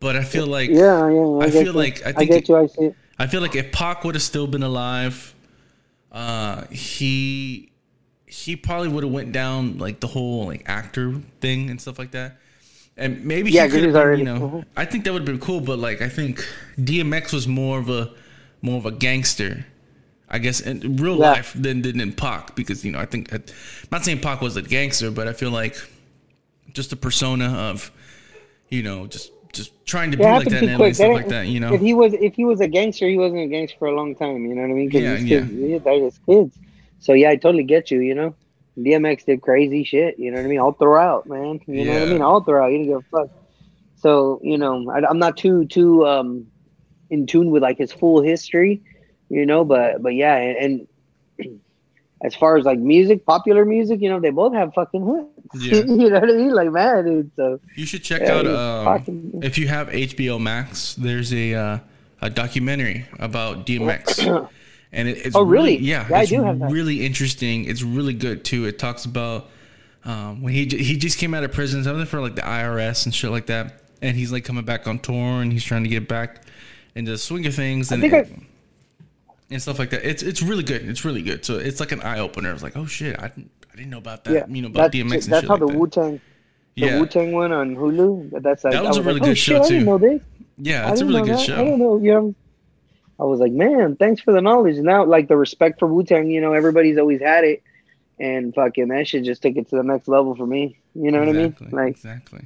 but I feel like Yeah, yeah. I get feel you. like- I I think get you. I see. I feel like if Pac would have still been alive, uh, he he probably would have went down like the whole like actor thing and stuff like that. And maybe Yeah, he 'cause could have already- you know, Mhm. I think that would have been cool, but like I think DMX was more of a more of a gangster. I guess in real Yeah. life than than in Pac because you know I think I'm not saying Pac was a gangster, but I feel like just the persona of you know just just trying to be like that and quick. stuff That like that. You know, If he was if he was a gangster, he wasn't a gangster for a long time. You know what I mean? Yeah, yeah. kids, yeah, they're just kids. So yeah, I totally get you. You know, DMX did crazy shit. You know what I mean? All throughout, man. You know what I mean? All throughout. You didn't give a fuck. So you know, I, I'm not too too um in tune with like his full history. You know, but but yeah, and, and as far as like music, popular music, you know, they both have fucking hits. (laughs) Yeah. you know what I mean? Like man, dude. So you should check yeah, out um, fucking- if you have HBO Max. There's a uh, a documentary about DMX. (coughs) And it, it's Oh, really? yeah, Yeah, I do have that. really interesting. It's really good too. It talks about um, when he he just came out of prison, something for like the IRS and shit like that, and he's like coming back on tour and he's trying to get back into the swing of things and think I- and, stuff like that. It's it's really good. It's really good. So it's like an eye opener. It's like oh shit, I didn't I didn't know about that. yeah, you know about that's, DMX and that's how like the. Wu Tang the yeah, Wu Tang one on Hulu. That's like That was I a really like, good oh, show, shit, I too. didn't know this. yeah, I it's a really good that. I don't show. know. You know, I was like, man, thanks for the knowledge. Now, like the respect for Wu Tang, you know, everybody's always had it, and fucking that shit just took it to the next level for me. You know what I mean? Like exactly.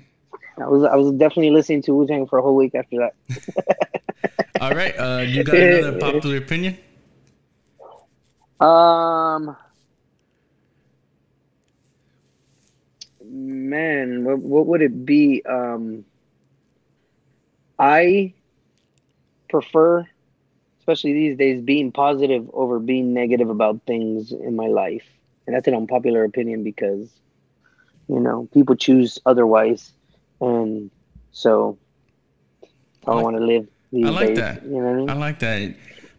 I was, I was definitely listening to Wu Tang for a whole week after that. (laughs) All right, uh, you got another popular opinion? Um, man, what what would it be? Um, I prefer, especially these days, being positive over being negative about things in my life, and that's an unpopular opinion because, you know, people choose otherwise, and so I I like- want to live these I like days. that. You know what I mean? I like that.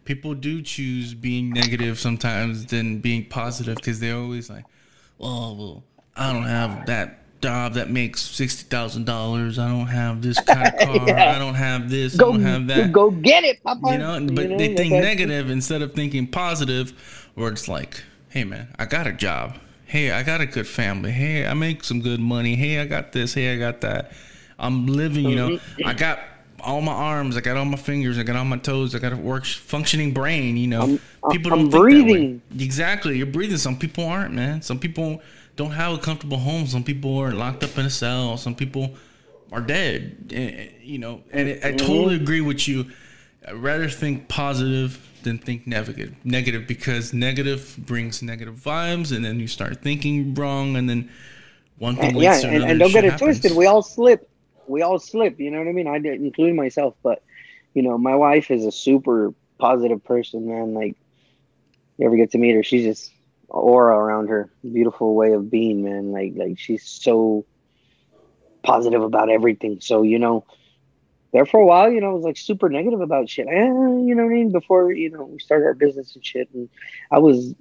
People do choose being negative sometimes than being positive because they're always like, "Oh, well, I don't have that job that makes sixty thousand dollars. I don't have this (laughs) kind of car. Yeah. I don't have this. go I don't have that." go get it, Papa. you know, but You they think negative instead of thinking positive, where it's like, "Hey, man, I got a job. Hey, I got a good family. Hey, I make some good money. Hey, I got this. Hey, I got that. I'm living. You know, Mm-hmm. I got." All my arms, I got all my fingers, I got all my toes, I got a work functioning brain. You know, I'm- people I'm don't way. breathing. Exactly, you're breathing. Some people aren't, man. Some people don't have a comfortable home. Some people are locked up in a cell. Some people are dead. Eh, You know, and I Mm-hmm. totally agree with you. I'd rather think positive than think negative. Negative because negative brings negative vibes, and then you start thinking wrong, and then one thing leads yeah, to and, another. and don't get it twisted. We all slip. We all slip. You know what I mean? I did, including myself. But you know, my wife is a super positive person, man. Like, you ever get to meet her? She's just aura around her. Beautiful way of being, man. Like, like she's so positive about everything. So you know, there for a while, you know, I was like super negative about shit. Eh, you know what I mean? Before you know, we started our business and shit, and I was.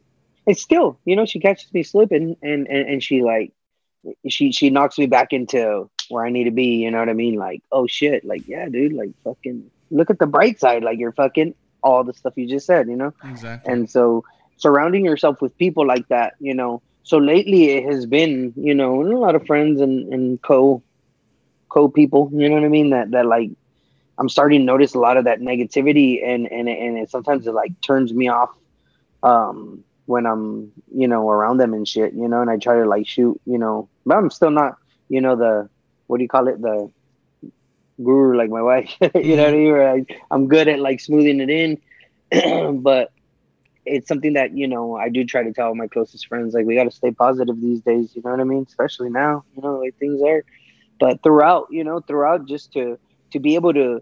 It's still, you know, she catches me slipping, and and, and she like she she knocks me back into where I need to be. You know what I mean? Like, oh shit, like yeah, dude, like fucking look at the bright side. Like you're fucking all the stuff you just said. You know, exactly. and so surrounding yourself with people like that. You know, so lately it has been you know a lot of friends and and co co people. You know what I mean? That that like I'm starting to notice a lot of that negativity, and and and it sometimes it like turns me off. Um, when I'm, you know, around them and shit, you know, and I try to like shoot, you know, but I'm still not, you know, the what do you call it, the guru like my wife, (laughs) you know what I mean? Where I'm good at like smoothing it in, (clears throat) but it's something that you know I do try to tell my closest friends, like we got to stay positive these days, you know what I mean? Especially now, you know, the way things are. But throughout, you know, throughout, just to to be able to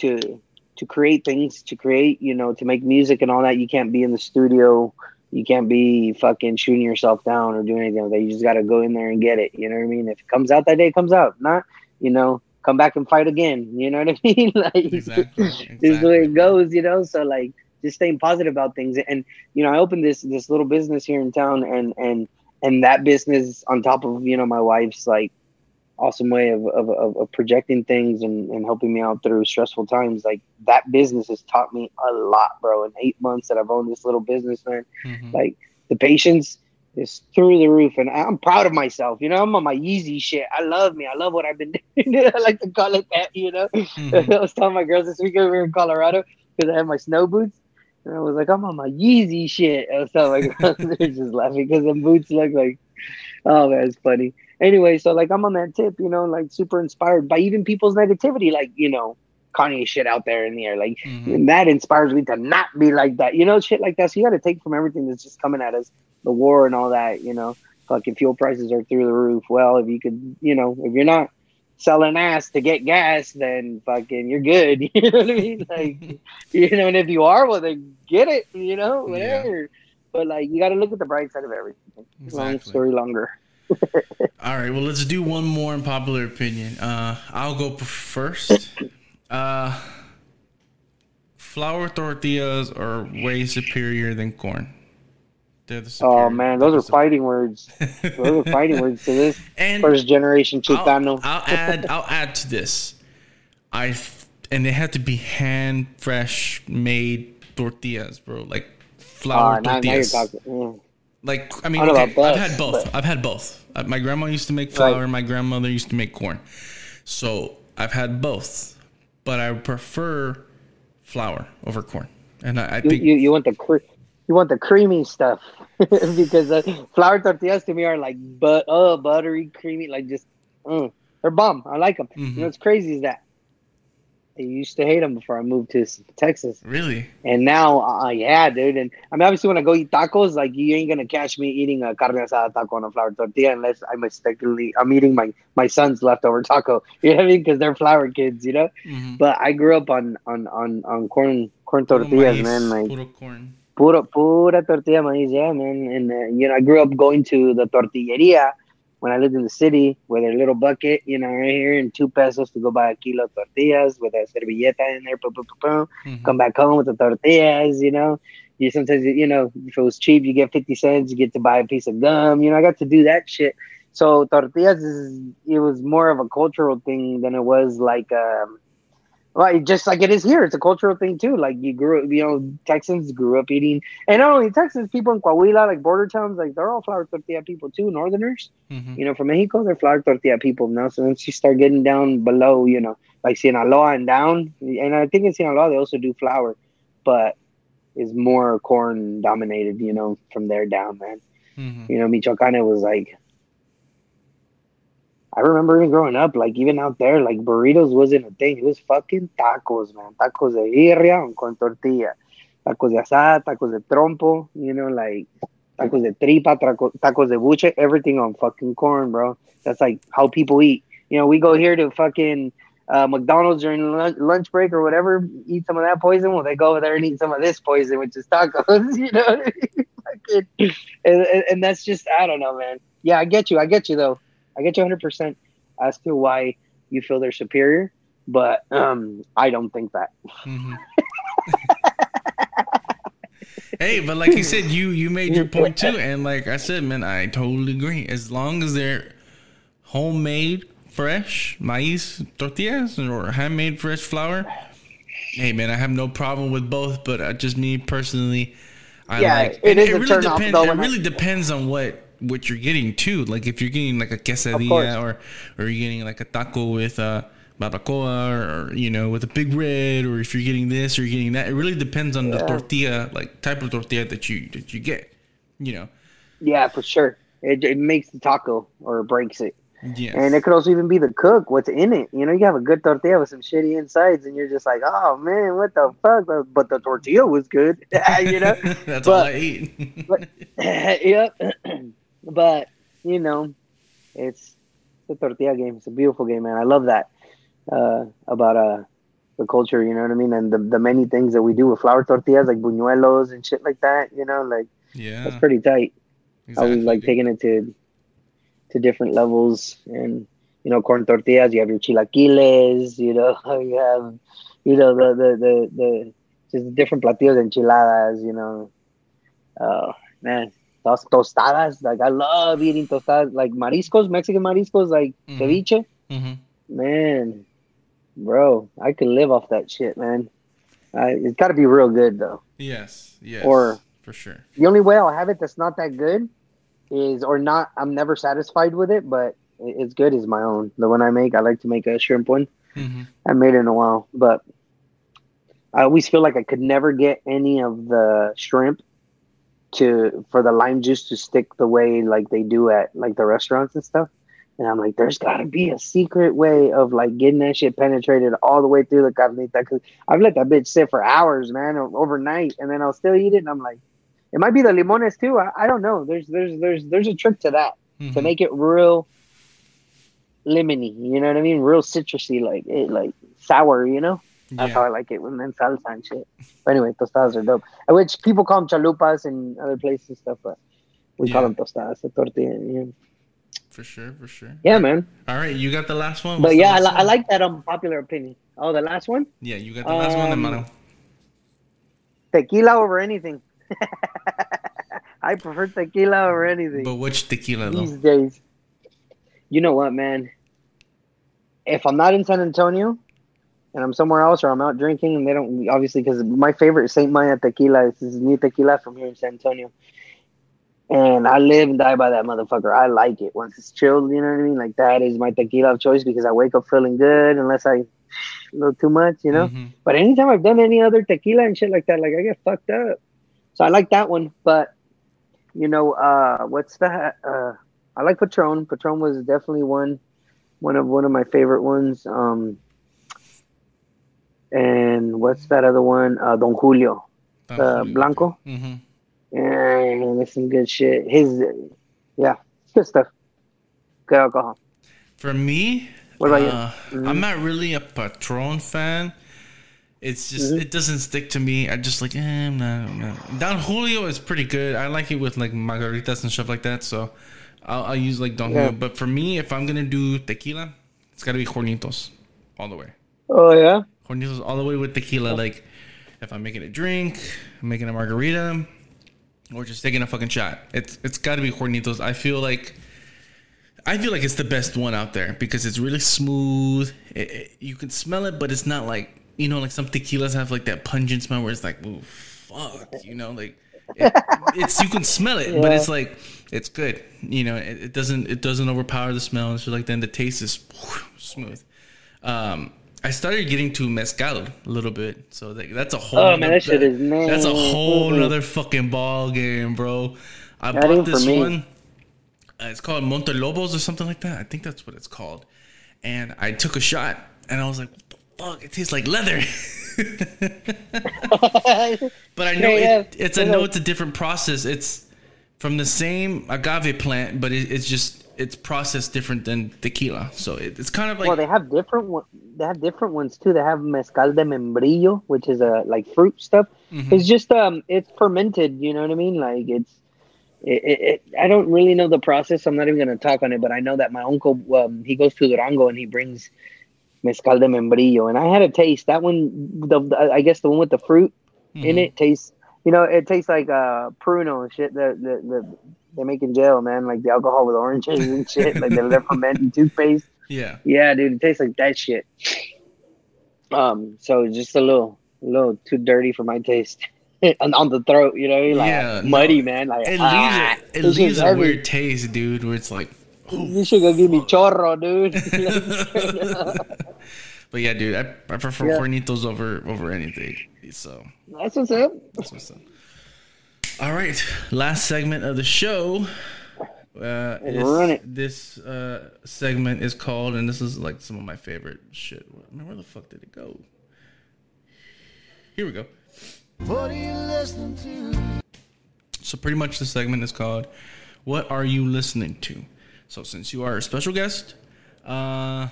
to to create things, to create, you know, to make music and all that, you can't be in the studio you can't be fucking shooting yourself down or doing anything like that. You just got to go in there and get it. You know what I mean? If it comes out that day, it comes out. Not, you know, come back and fight again. You know what I (laughs) mean? like, Exactly, this is the way it goes. You know, so like, just staying positive about things. And you know, I opened this this little business here in town, and and and that business on top of you know my wife's like awesome way of of, of, projecting things and, and helping me out through stressful times. Like that business has taught me a lot, bro. In eight months that I've owned this little business, man Mhm. like the patience is through the roof, and I'm proud of myself. You know, I'm on my Yeezy shit. I love me. I love what I've been (laughs) doing. I like to call it that. You know, Mhm. (laughs) I was telling my girls this weekend we were in Colorado because I had my snow boots, and I was like, I'm on my Yeezy shit. I was telling my (laughs) girls, they're just laughing because the boots look like, oh man, it's funny. Anyway, so like I'm on that tip, you know, like super inspired by even people's negativity, like you know, Kanye shit out there in the air, like. Mhm. And that inspires me to not be like that, you know, shit like that. So you got to take from everything that's just coming at us, the war and all that, you know. Fucking fuel prices are through the roof. Well, if you could, you know, if you're not selling ass to get gas, then fucking you're good. (laughs) You know what I mean? Like, (laughs) you know, and if you are, well, then get it. You know, whatever. But like, you got to look at the bright side of everything. Long story longer. (laughs) All right, well, let's do one more in popular opinion. Uh, I'll go first. Uh, flour tortillas are way superior than corn. They're the Oh man, those they're fighting words. Those are fighting words to this (laughs) And first generation I'll, I'll (laughs) add. I'll add to this. I and they have to be hand fresh made tortillas, bro. Like flour tortillas. now, now you're tortillas. talking. yeah. Like I mean, I okay, best, I've had both. but- I've had both. Uh, My grandma used to make flour. Right. My grandmother used to make corn. So I've had both, but I prefer flour over corn. And I, I you, think you, you want the cre- you want the creamy stuff (laughs) because uh, flour tortillas to me are like but oh buttery creamy like just mm, they're bomb. I like them. Mhm. You know what's crazy is that I used to hate them before I moved to Texas, really, and now uh, yeah, dude. And I mean, obviously, when I go eat tacos, like you ain't gonna catch me eating a carne asada taco on a flour tortilla unless I'm mistakenly I'm eating my my son's leftover taco. (laughs) You know what I mean? Because they're flour kids, you know. Mhm. But I grew up on on on on corn corn tortillas, man. Like puro corn. pura pura tortilla maíz, yeah, man. And uh, you know, I grew up going to the tortilleria when I lived in the city with a little bucket, you know, right here, and two pesos to go buy a kilo of tortillas with a servilleta in there, boom, boom, boom. Mhm. Come back home with the tortillas, you know. You sometimes, you know, if it was cheap, you get fifty cents, you get to buy a piece of gum. You know, I got to do that shit. So tortillas is it was more of a cultural thing than it was like um well, just like it is here, it's a cultural thing too. Like you grew up, you know, Texans grew up eating, and not only Texans, people in Coahuila, like border towns, like they're all flour tortilla people too. Northerners, Mhm. you know, from Mexico, they're flour tortilla people now. So once you start getting down below, you know, like Sinaloa and down, and I think in Sinaloa they also do flour, but is more corn dominated, you know, from there down, man. Mhm. You know, Michoacan it was like I remember even growing up, like even out there, like burritos wasn't a thing. It was fucking tacos, man. Tacos de birria con tortilla. Tacos de asada, tacos de trompo, you know, like tacos de tripa, taco, tacos de buche, everything on fucking corn, bro. That's like how people eat. You know, we go here to fucking uh, McDonald's during lunch, break or whatever, eat some of that poison. Well, they go over there and eat some of this poison, which is tacos. (laughs) You know, (laughs) and, and that's just I don't know, man. Yeah, I get you. I get you though. I get you 100 percent as to why you feel they're superior, but um, I don't think that. Mhm. (laughs) hey, but like you said, you you made your point too, (laughs) and like I said, man, I totally agree. As long as they're homemade, fresh maíz tortillas or handmade fresh flour, hey man, I have no problem with both. But just me personally, I Yeah, like. it it really depends. though, It when I- really depends on what what you're getting too. Like if you're getting like a quesadilla or or you're getting like a taco with a barbacoa or, or you know with a big red or if you're getting this or you're getting that it really depends on the tortilla like type of tortilla that you that you get you know Yeah, for sure. It, it makes the taco or breaks it. yes And it could also even be the cook, what's in it. You know, you have a good tortilla with some shitty insides, and you're just like, oh man, what the fuck? But the tortilla was good. (laughs) you know? (laughs) that's all i eat but- (laughs) yep. (clears throat) but, you know, it's the tortilla game. It's a beautiful game, man. I love that uh, about uh, the culture, you know what I mean? And the, the many things that we do with flour tortillas, like buñuelos and shit like that, you know, like yeah that's pretty tight. I was like taking it to to different levels, and you know, corn tortillas. You have your chilaquiles. You know, (laughs) you have you know the the the, the just different platillos, enchiladas. You know, oh man, those tostadas. Like I love eating tostadas, like mariscos, Mexican mariscos, like Mhm. ceviche. Mhm. Man, bro, I could live off that shit, man. I, it's got to be real good though. yes yes Or- for sure The only way I'll have it that's not that good is or not. I'm never satisfied with it, but it- it's good. Is my own. The one I make, I like to make a shrimp one. hmm I made it in a while, but I always feel like I could never get any of the shrimp to for the lime juice to stick the way like they do at like the restaurants and stuff. And I'm like, there's got to be a secret way of like getting that shit penetrated all the way through the carnita. Because I've let that bitch sit for hours, man, overnight, and then I'll still eat it. And I'm like, it might be the limones too. I, I don't know. There's there's there's there's a trick to that Mm-hmm. to make it real lemony. You know what I mean? Real citrusy, like it, like sour. You know? That's how I like it when then salsa and shit. But anyway, tostadas are dope. Uh, Which people call them chalupas in other places and stuff, but we call them tostadas, a tortilla. Yeah, For sure, for sure. yeah man. All right, you got the last one. But What's the yeah, I, li- I like that unpopular opinion. Oh, the last one? Yeah, you got the last one, Um, hermano. Tequila over anything. (laughs) I prefer tequila over anything But which tequila these though? days. You know what, man? If I'm not in San Antonio and I'm somewhere else or I'm out drinking and they don't obviously because my favorite is Saint Maya tequila. This is new tequila from here in San Antonio. And I live and die by that motherfucker. I like it once it's chilled. You know what I mean? Like that is my tequila of choice because I wake up feeling good unless I a little too much, you know. Mhm. But anytime I've done any other tequila and shit like that, like I get fucked up. So I like that one. But you know, uh, what's that? Uh, I like Patron. Patron was definitely one, one of one of my favorite ones. Um, and what's that other one? Uh, Don Julio, uh, Blanco. hmm And that's some good shit. His, yeah, good stuff. Good alcohol. For me, What about you? uh, Mhm. I'm not really a Patron fan. It's just Mhm. it doesn't stick to me. I just like eh, I'm not, I'm not. Don Julio is pretty good. I like it with like margaritas and stuff like that. So I'll, I'll use like Don Yeah. Julio. But for me, if I'm gonna do tequila, it's gotta be Hornitos all the way. Oh yeah. Hornitos all the way with tequila. Like if I'm making a drink, I'm making a margarita, or just taking a fucking shot, it's it's got to be Hornitos. I feel like I feel like it's the best one out there because it's really smooth. It, it- you can smell it, but it's not like you know, like some tequilas have like that pungent smell where it's like, ooh, fuck, you know, like it, (laughs) it's you can smell it, but it's like it's good. You know, it, it doesn't it doesn't overpower the smell and shit like. And the taste is smooth. Um, I started getting to mezcal a little bit, so like, that's a whole. Oh, man, that shit is That's a whole other fucking ball game, bro. I That bought this one. Uh, it's called Montelobos or something like that. I think that's what it's called. And I took a shot, and I was like, "What the fuck? It tastes like leather." (laughs) but I know yeah. it, it's. I know it's a different process. It's from the same agave plant, but it, it's just it's processed different than tequila. So it, it's kind of like well, they have different one. They have different ones too. They have mezcal de membrillo, which is a like fruit stuff. Mhm. It's just um, it's fermented. You know what I mean? Like it's. It, it, it, I don't really know the process. I'm not even gonna talk on it, but I know that my uncle um, he goes to Durango and he brings mezcal de membrillo, and I had a taste. That one, the, the I guess the one with the fruit in Mhm. it tastes. You know, it tastes like uh pruno and shit The, that, that they make in jail, man. Like the alcohol with oranges and (laughs) shit. like they're, fermenting toothpaste. Yeah. Yeah, dude, it tastes like that shit. Um, so just a little, a little too dirty for my taste. (laughs) on, on the throat, you know, like Yeah, no. muddy, man. Like It ah, leaves it, it leaves a weird taste, dude. Where it's like, You should go give me chorro, dude. (laughs) but yeah, dude, I, I prefer Yeah. Hornitos over over anything. So That's what's up. that's what's up. All right, last segment of the show. Uh, is- run it. This uh, segment is called, and this is like some of my favorite shit. Man, where the fuck did it go? Here we go. What are you listening to? So pretty much the segment is called "What Are You Listening To?" So since you are a special guest, uh,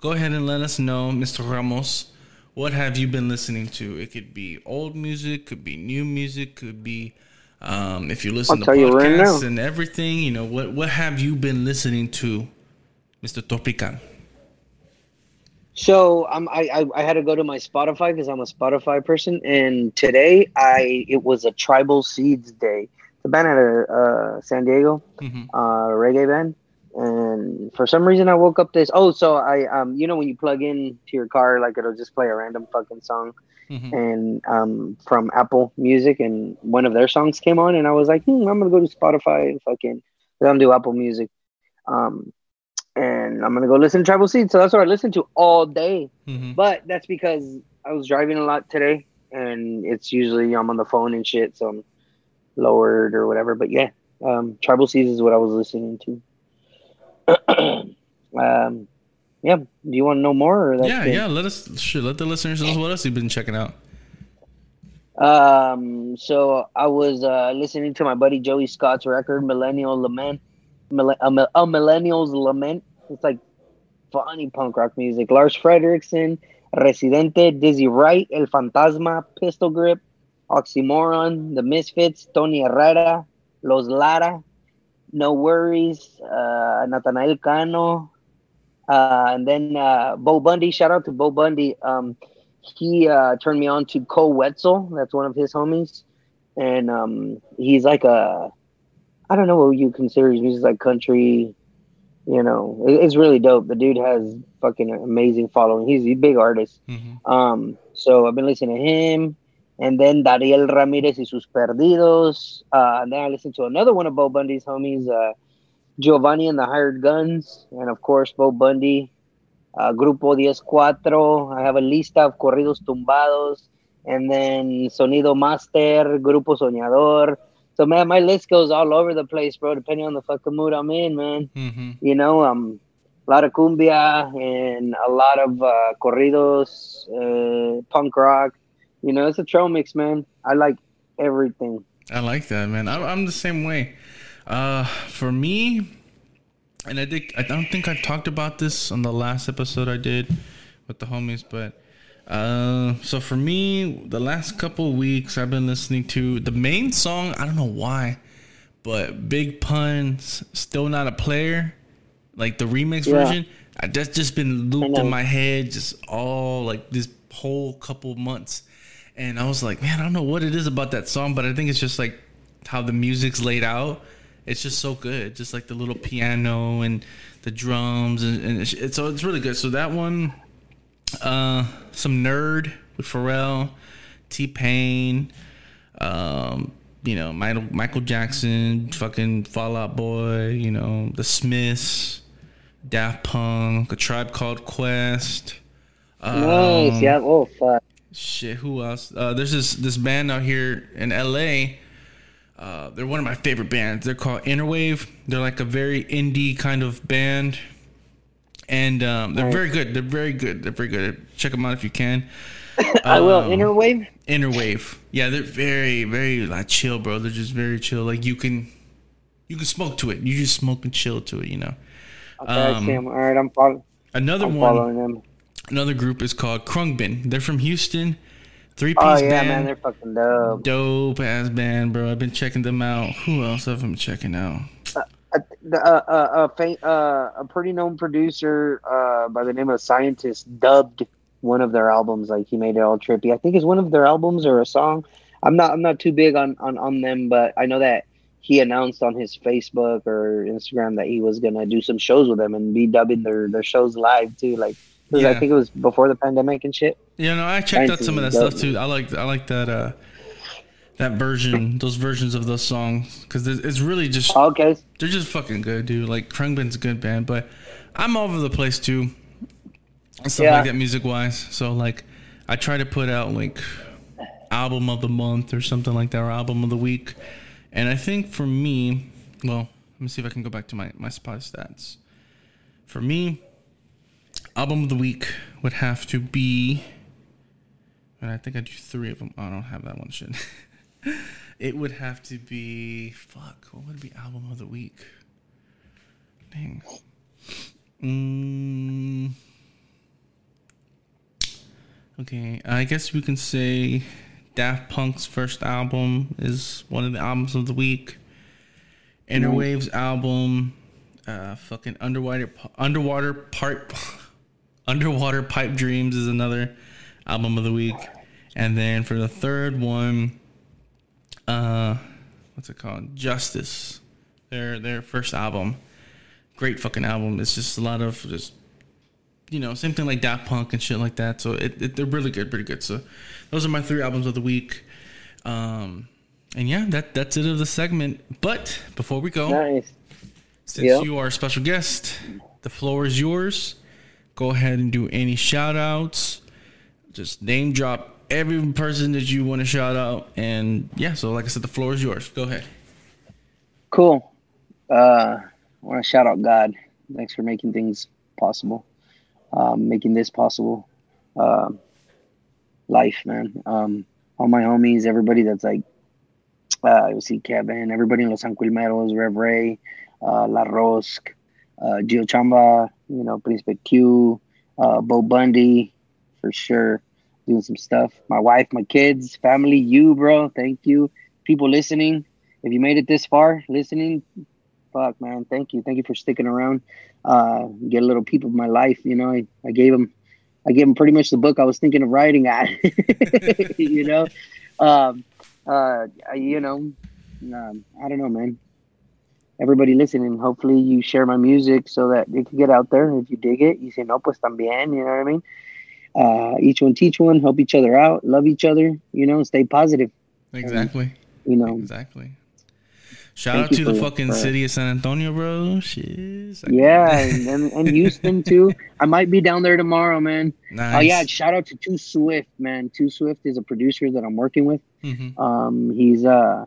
go ahead and let us know, Mr. Ramos, what have you been listening to? It could be old music, could be new music, could be um, if you listen I'll to tell you right podcasts and everything. You know what? What have you been listening to, Mr. Topican? So um, I, I I had to go to my Spotify because I'm a Spotify person, and today I it was a Tribal Seeds Day. It's a band out of uh, San Diego, hmm uh, reggae band, and for some reason I woke up this. Oh, so I um you know when you plug in to your car, like it'll just play a random fucking song, hmm and um from Apple Music, and one of their songs came on, and I was like, hmm, I'm gonna go to Spotify and fucking I don't do Apple Music. Um, and I'm gonna go listen to Tribal Seed. So that's what I listen to all day. Mhm. But that's because I was driving a lot today, and it's usually I'm on the phone and shit, so I'm lowered or whatever. But yeah, um, Tribal Seeds is what I was listening to. (clears throat) um, yeah. Do you want to know more? Or that's Yeah, it? yeah. Let us shit, let the listeners know what else you've been checking out. Um, so I was uh, listening to my buddy Joey Scott's record, Millennial Lament, a, a Millennial's Lament. It's like funny punk rock music. Lars Frederiksen, Residente, Dizzy Wright, El Fantasma, Pistol Grip, Oxymoron, The Misfits, Tony Herrera, Los Lara, No Worries, uh, Natanael Cano, uh, and then uh, Bo Bundy. Shout out to Bo Bundy. Um, he uh, turned me on to Koe Wetzel. That's one of his homies, and um, he's like a I don't know what you consider his music like country. You know, it- it's really dope. The dude has fucking amazing following. He's a big artist. hmm Um, so I've been listening to him, and then Dariel Ramirez y sus Perdidos. Uh, and then I listened to another one of Bo Bundy's homies, uh, Giovanni and the Hired Guns, and of course Bo Bundy, uh, Grupo Diez Cuatro. I have a lista of corridos tumbados, and then Sonido Master, Grupo Soñador. So man, my list goes all over the place, bro. Depending on the fucking mood I'm in, man hmm you know, um, a lot of cumbia and a lot of uh, corridos, uh, punk rock. You know, it's a trail mix, man. I like everything. I like that, man. I'm, I'm the same way. Uh, for me, and I think I don't think I've talked about this on the last episode I did with the homies, but uh, so for me, the last couple weeks I've been listening to the main song. I don't know why, but Big Pun's "Still Not a Player," like the remix Yeah. version. I, that's just been looped in my head, just all like this whole couple months. And I was like, man, I don't know what it is about that song, but I think it's just like how the music's laid out. It's just so good, just like the little piano and the drums, and, and it's, it's so it's really good. So that one, uh, some N.E.R.D with Pharrell, T Pain, um, you know, Michael Michael Jackson, fucking Fall Out Boy, you know, The Smiths, Daft Punk, A Tribe Called Quest. nice, um, yeah. Oh fuck. Shit, who else? Uh, there's this this band out here in LA. Uh, they're one of my favorite bands. They're called Inner Wave. They're like a very indie kind of band, and um, they're Nice. very good. They're very good. They're very good. Check them out if you can. (laughs) I will. Um, Inner Wave. Interwave. Yeah, they're very very like chill, bro. They're just very chill. Like you can you can smoke to it. You just smoke and chill to it. You know. Okay, um, 'em. All right, I'm, follow- Another I'm one. following them. Another group is called Khruangbin. They're from Houston. Three piece Oh yeah, band. man, they're fucking dope. dope ass band, bro. I've been checking them out. Who else have I been checking out? A, the, uh, uh, a, fa- uh, a pretty known producer uh, by the name of Scientist dubbed one of their albums. Like he made it all trippy. I think it's one of their albums or a song. I'm not. I'm not too big on on on them, but I know that he announced on his Facebook or Instagram that he was gonna do some shows with them and be dubbing their their shows live too. Like 'cause I think it was before the pandemic and shit. Yeah, no, I checked out some of that stuff too. I like I like that uh that version, those versions of those songs, because it's really just Okay, they're just fucking good, dude. Like Khruangbin's a good band, but I'm all over the place too, stuff Yeah. like that music wise. So like, I try to put out like album of the month or something like that, or album of the week. And I think for me, well, let me see if I can go back to my my spot stats. For me, album of the week would have to be. And I think I do three of them. Oh, I don't have that one shit. (laughs) it would have to be fuck. What would be album of the week? Dang. Mm, okay, I guess we can say Daft Punk's first album is one of the albums of the week. Inner Wave's album, uh, fucking underwater underwater pipe underwater pipe dreams is another album of the week, and then for the third one, uh, what's it called? Justice, their their first album, great fucking album. It's just a lot of just you know same thing like Daft Punk and shit like that. So it, it they're really good, pretty good. So those are my three albums of the week. Um, and yeah, that that's it of the segment. But before we go, nice. since Yep. you are a special guest, the floor is yours. Go ahead and do any shout outs. Just name drop every person that you want to shout out. And yeah, so like I said, the floor is yours. Go ahead. Cool. Uh, I want to shout out God. Thanks for making things possible, um, making this possible. Um, life, man. Um, all my homies, everybody that's like, uh, you see Kevin, everybody in Los Anquilmeros, Rev Ray, uh, La Rosc, uh, Gio Chamba, you know, Príncipe Q, uh, Bo Bundy, for sure, doing some stuff. My wife, my kids, family, you, bro. Thank you. People listening. If you made it this far, listening, fuck, man. Thank you. Thank you for sticking around. Uh, get a little peep of my life. You know, I, I gave him, I gave him pretty much the book I was thinking of writing at. (laughs) you know, um, uh, you know, um, I don't know, man. Everybody listening, hopefully you share my music so that it can get out there. And If you dig it, you say no, pues también. You know what I mean? Uh, each one teach one, help each other out, love each other. You know, stay positive. Exactly. You know, Exactly. Shout Thank out to the fucking city of San Antonio, bro. Shit. yeah, and, (laughs) and, and Houston too. I might be down there tomorrow, man. nice. Oh yeah, shout out to Too Swift, man. Too Swift is a producer that I'm working with. Mhm. Um, he's uh,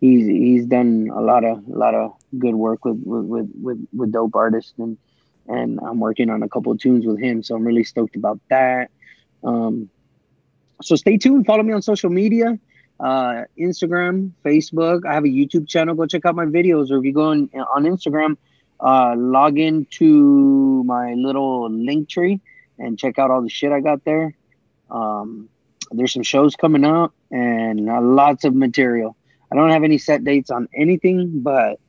he's he's done a lot of a lot of good work with with with with, dope artists, and and I'm working on a couple of tunes with him. So I'm really stoked about that. Um, so stay tuned. Follow me on social media, uh, Instagram, Facebook. I have a YouTube channel. Go check out my videos. Or if you go on on Instagram, uh, log into my little link tree and check out all the shit I got there. Um, there's some shows coming up and uh, lots of material. I don't have any set dates on anything, but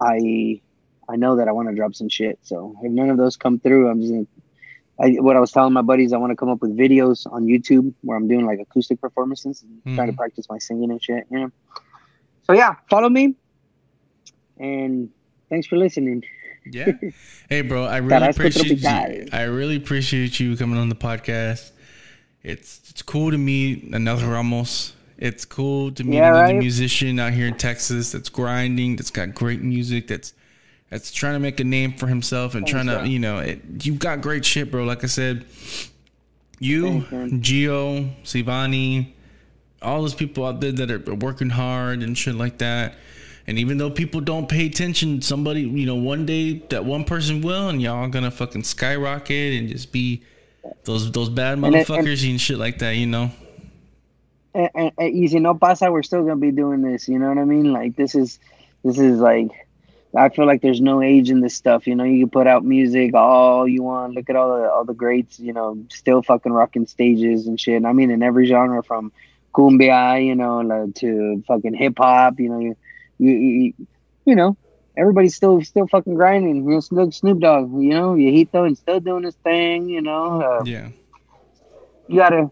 I I know that I want to drop some shit. So if none of those come through, I'm just gonna. I, what I was telling my buddies, I want to come up with videos on YouTube where I'm doing like acoustic performances and trying to Mhm. practice my singing and shit. You know. So yeah, follow me. And thanks for listening. Yeah. (laughs) Hey, bro, I really appreciate you. I really appreciate you coming on the podcast. It's it's cool to meet another Ramos. It's cool to meet Yeah, another right? musician out here in Texas that's grinding, that's got great music, that's that's trying to make a name for himself and trying to, bro. you know, it, you got great shit, bro. Like I said, you, Thanks. Gio, Savani, all those people out there that are working hard and shit like that. And even though people don't pay attention, somebody, you know, one day that one person will, and y'all gonna fucking skyrocket and just be those those bad And it- and- motherfuckers and shit like that, you know. And, and, and easy no pasa we're still gonna be doing this you know what i mean? Like this is this is like i feel like there's no age in this stuff you know? You can put out music all you want look at all the all the greats you know still fucking rocking stages and shit. I mean in every genre from cumbia you know like, to fucking hip-hop you know you you, you, you know everybody's still still fucking grinding. You know snoop, snoop dogg you know Yahito and still doing his thing you know uh, Yeah. you gotta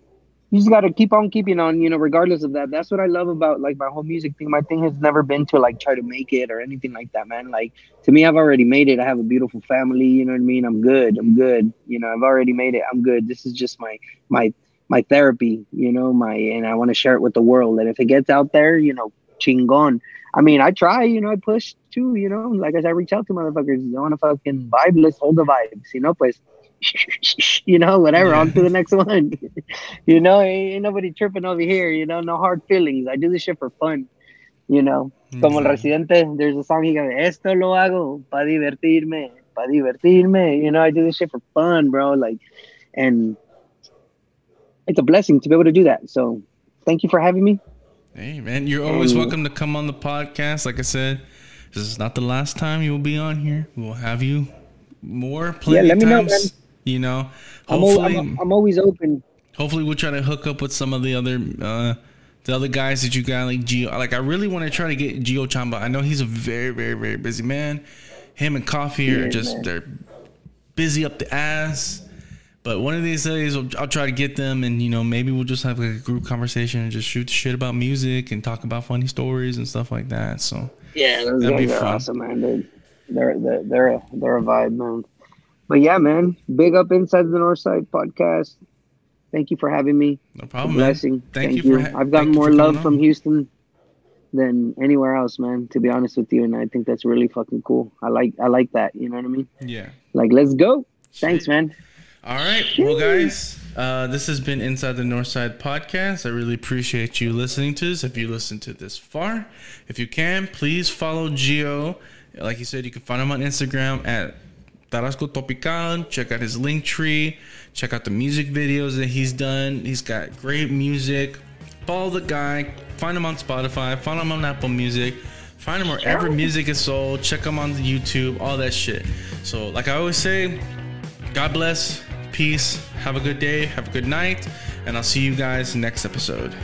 you just gotta keep on keeping on you know regardless of that. That's what i love about like my whole music thing. My thing has never been to like try to make it or anything like that man. Like to me i've already made it. I have a beautiful family you know what i mean? I'm good. I'm good. You know i've already made it. I'm good. This is just my my my therapy you know my and i want to share it with the world. And if it gets out there you know chingon i mean i try you know i push too you know. Like i said i reach out to motherfuckers. I want to fucking vibe let's hold the vibes you know pues (laughs) you know whatever Yeah. on to the next one (laughs) you know, ain't, nobody tripping over here, you know, no hard feelings. I do this shit for fun, you know. Como el Mhm. residente, there's a song he goes, Esto lo hago para divertirme, para divertirme. You know, I do this shit for fun, bro. Like, and it's a blessing to be able to do that. So thank you for having me. Hey man, you're always Um, welcome to come on the podcast. Like I said, this is not the last time you will be on here. We will have you more plenty let of me know, times. man. You know, I'm, hopefully, I'm, I'm always open. hopefully we'll try to hook up with some of the other uh the other guys that you got like Gio. Like I really want to try to get Gio Chamba. I know he's a very very very busy man. Him and Coffee are just man. they're busy up the ass. But one of these days, I'll, I'll try to get them, and you know, maybe we'll just have like a group conversation and just shoot the shit about music and talk about funny stories and stuff like that. So Yeah, those That'd be guys are fun. awesome, man. They're they're they're they're a, they're a vibe, man. But yeah, man, big up inside the North Side podcast. Thank you for having me. no problem, man. blessing. Thank Thank, you you. for ha- I've got more love from Houston. than anywhere else, man. To be honest with you, and I think that's really fucking cool. I like I like that. You know what I mean? Yeah. Like, let's go. Thanks, man. All right. Well, guys, uh, this has been Inside the Northside podcast. I really appreciate you listening to this. If you listened to this far, if you can, please follow Geo. Like you said, you can find him on Instagram at Tarasco Tropical. Check out his link tree. Check out the music videos that he's done. He's got great music. Follow the guy. Find him on Spotify. Find him on Apple Music. Find him wherever music is sold. Check him on YouTube. All that shit. So, like I always say, God bless. Peace. Have a good day. Have a good night. And I'll see you guys next episode.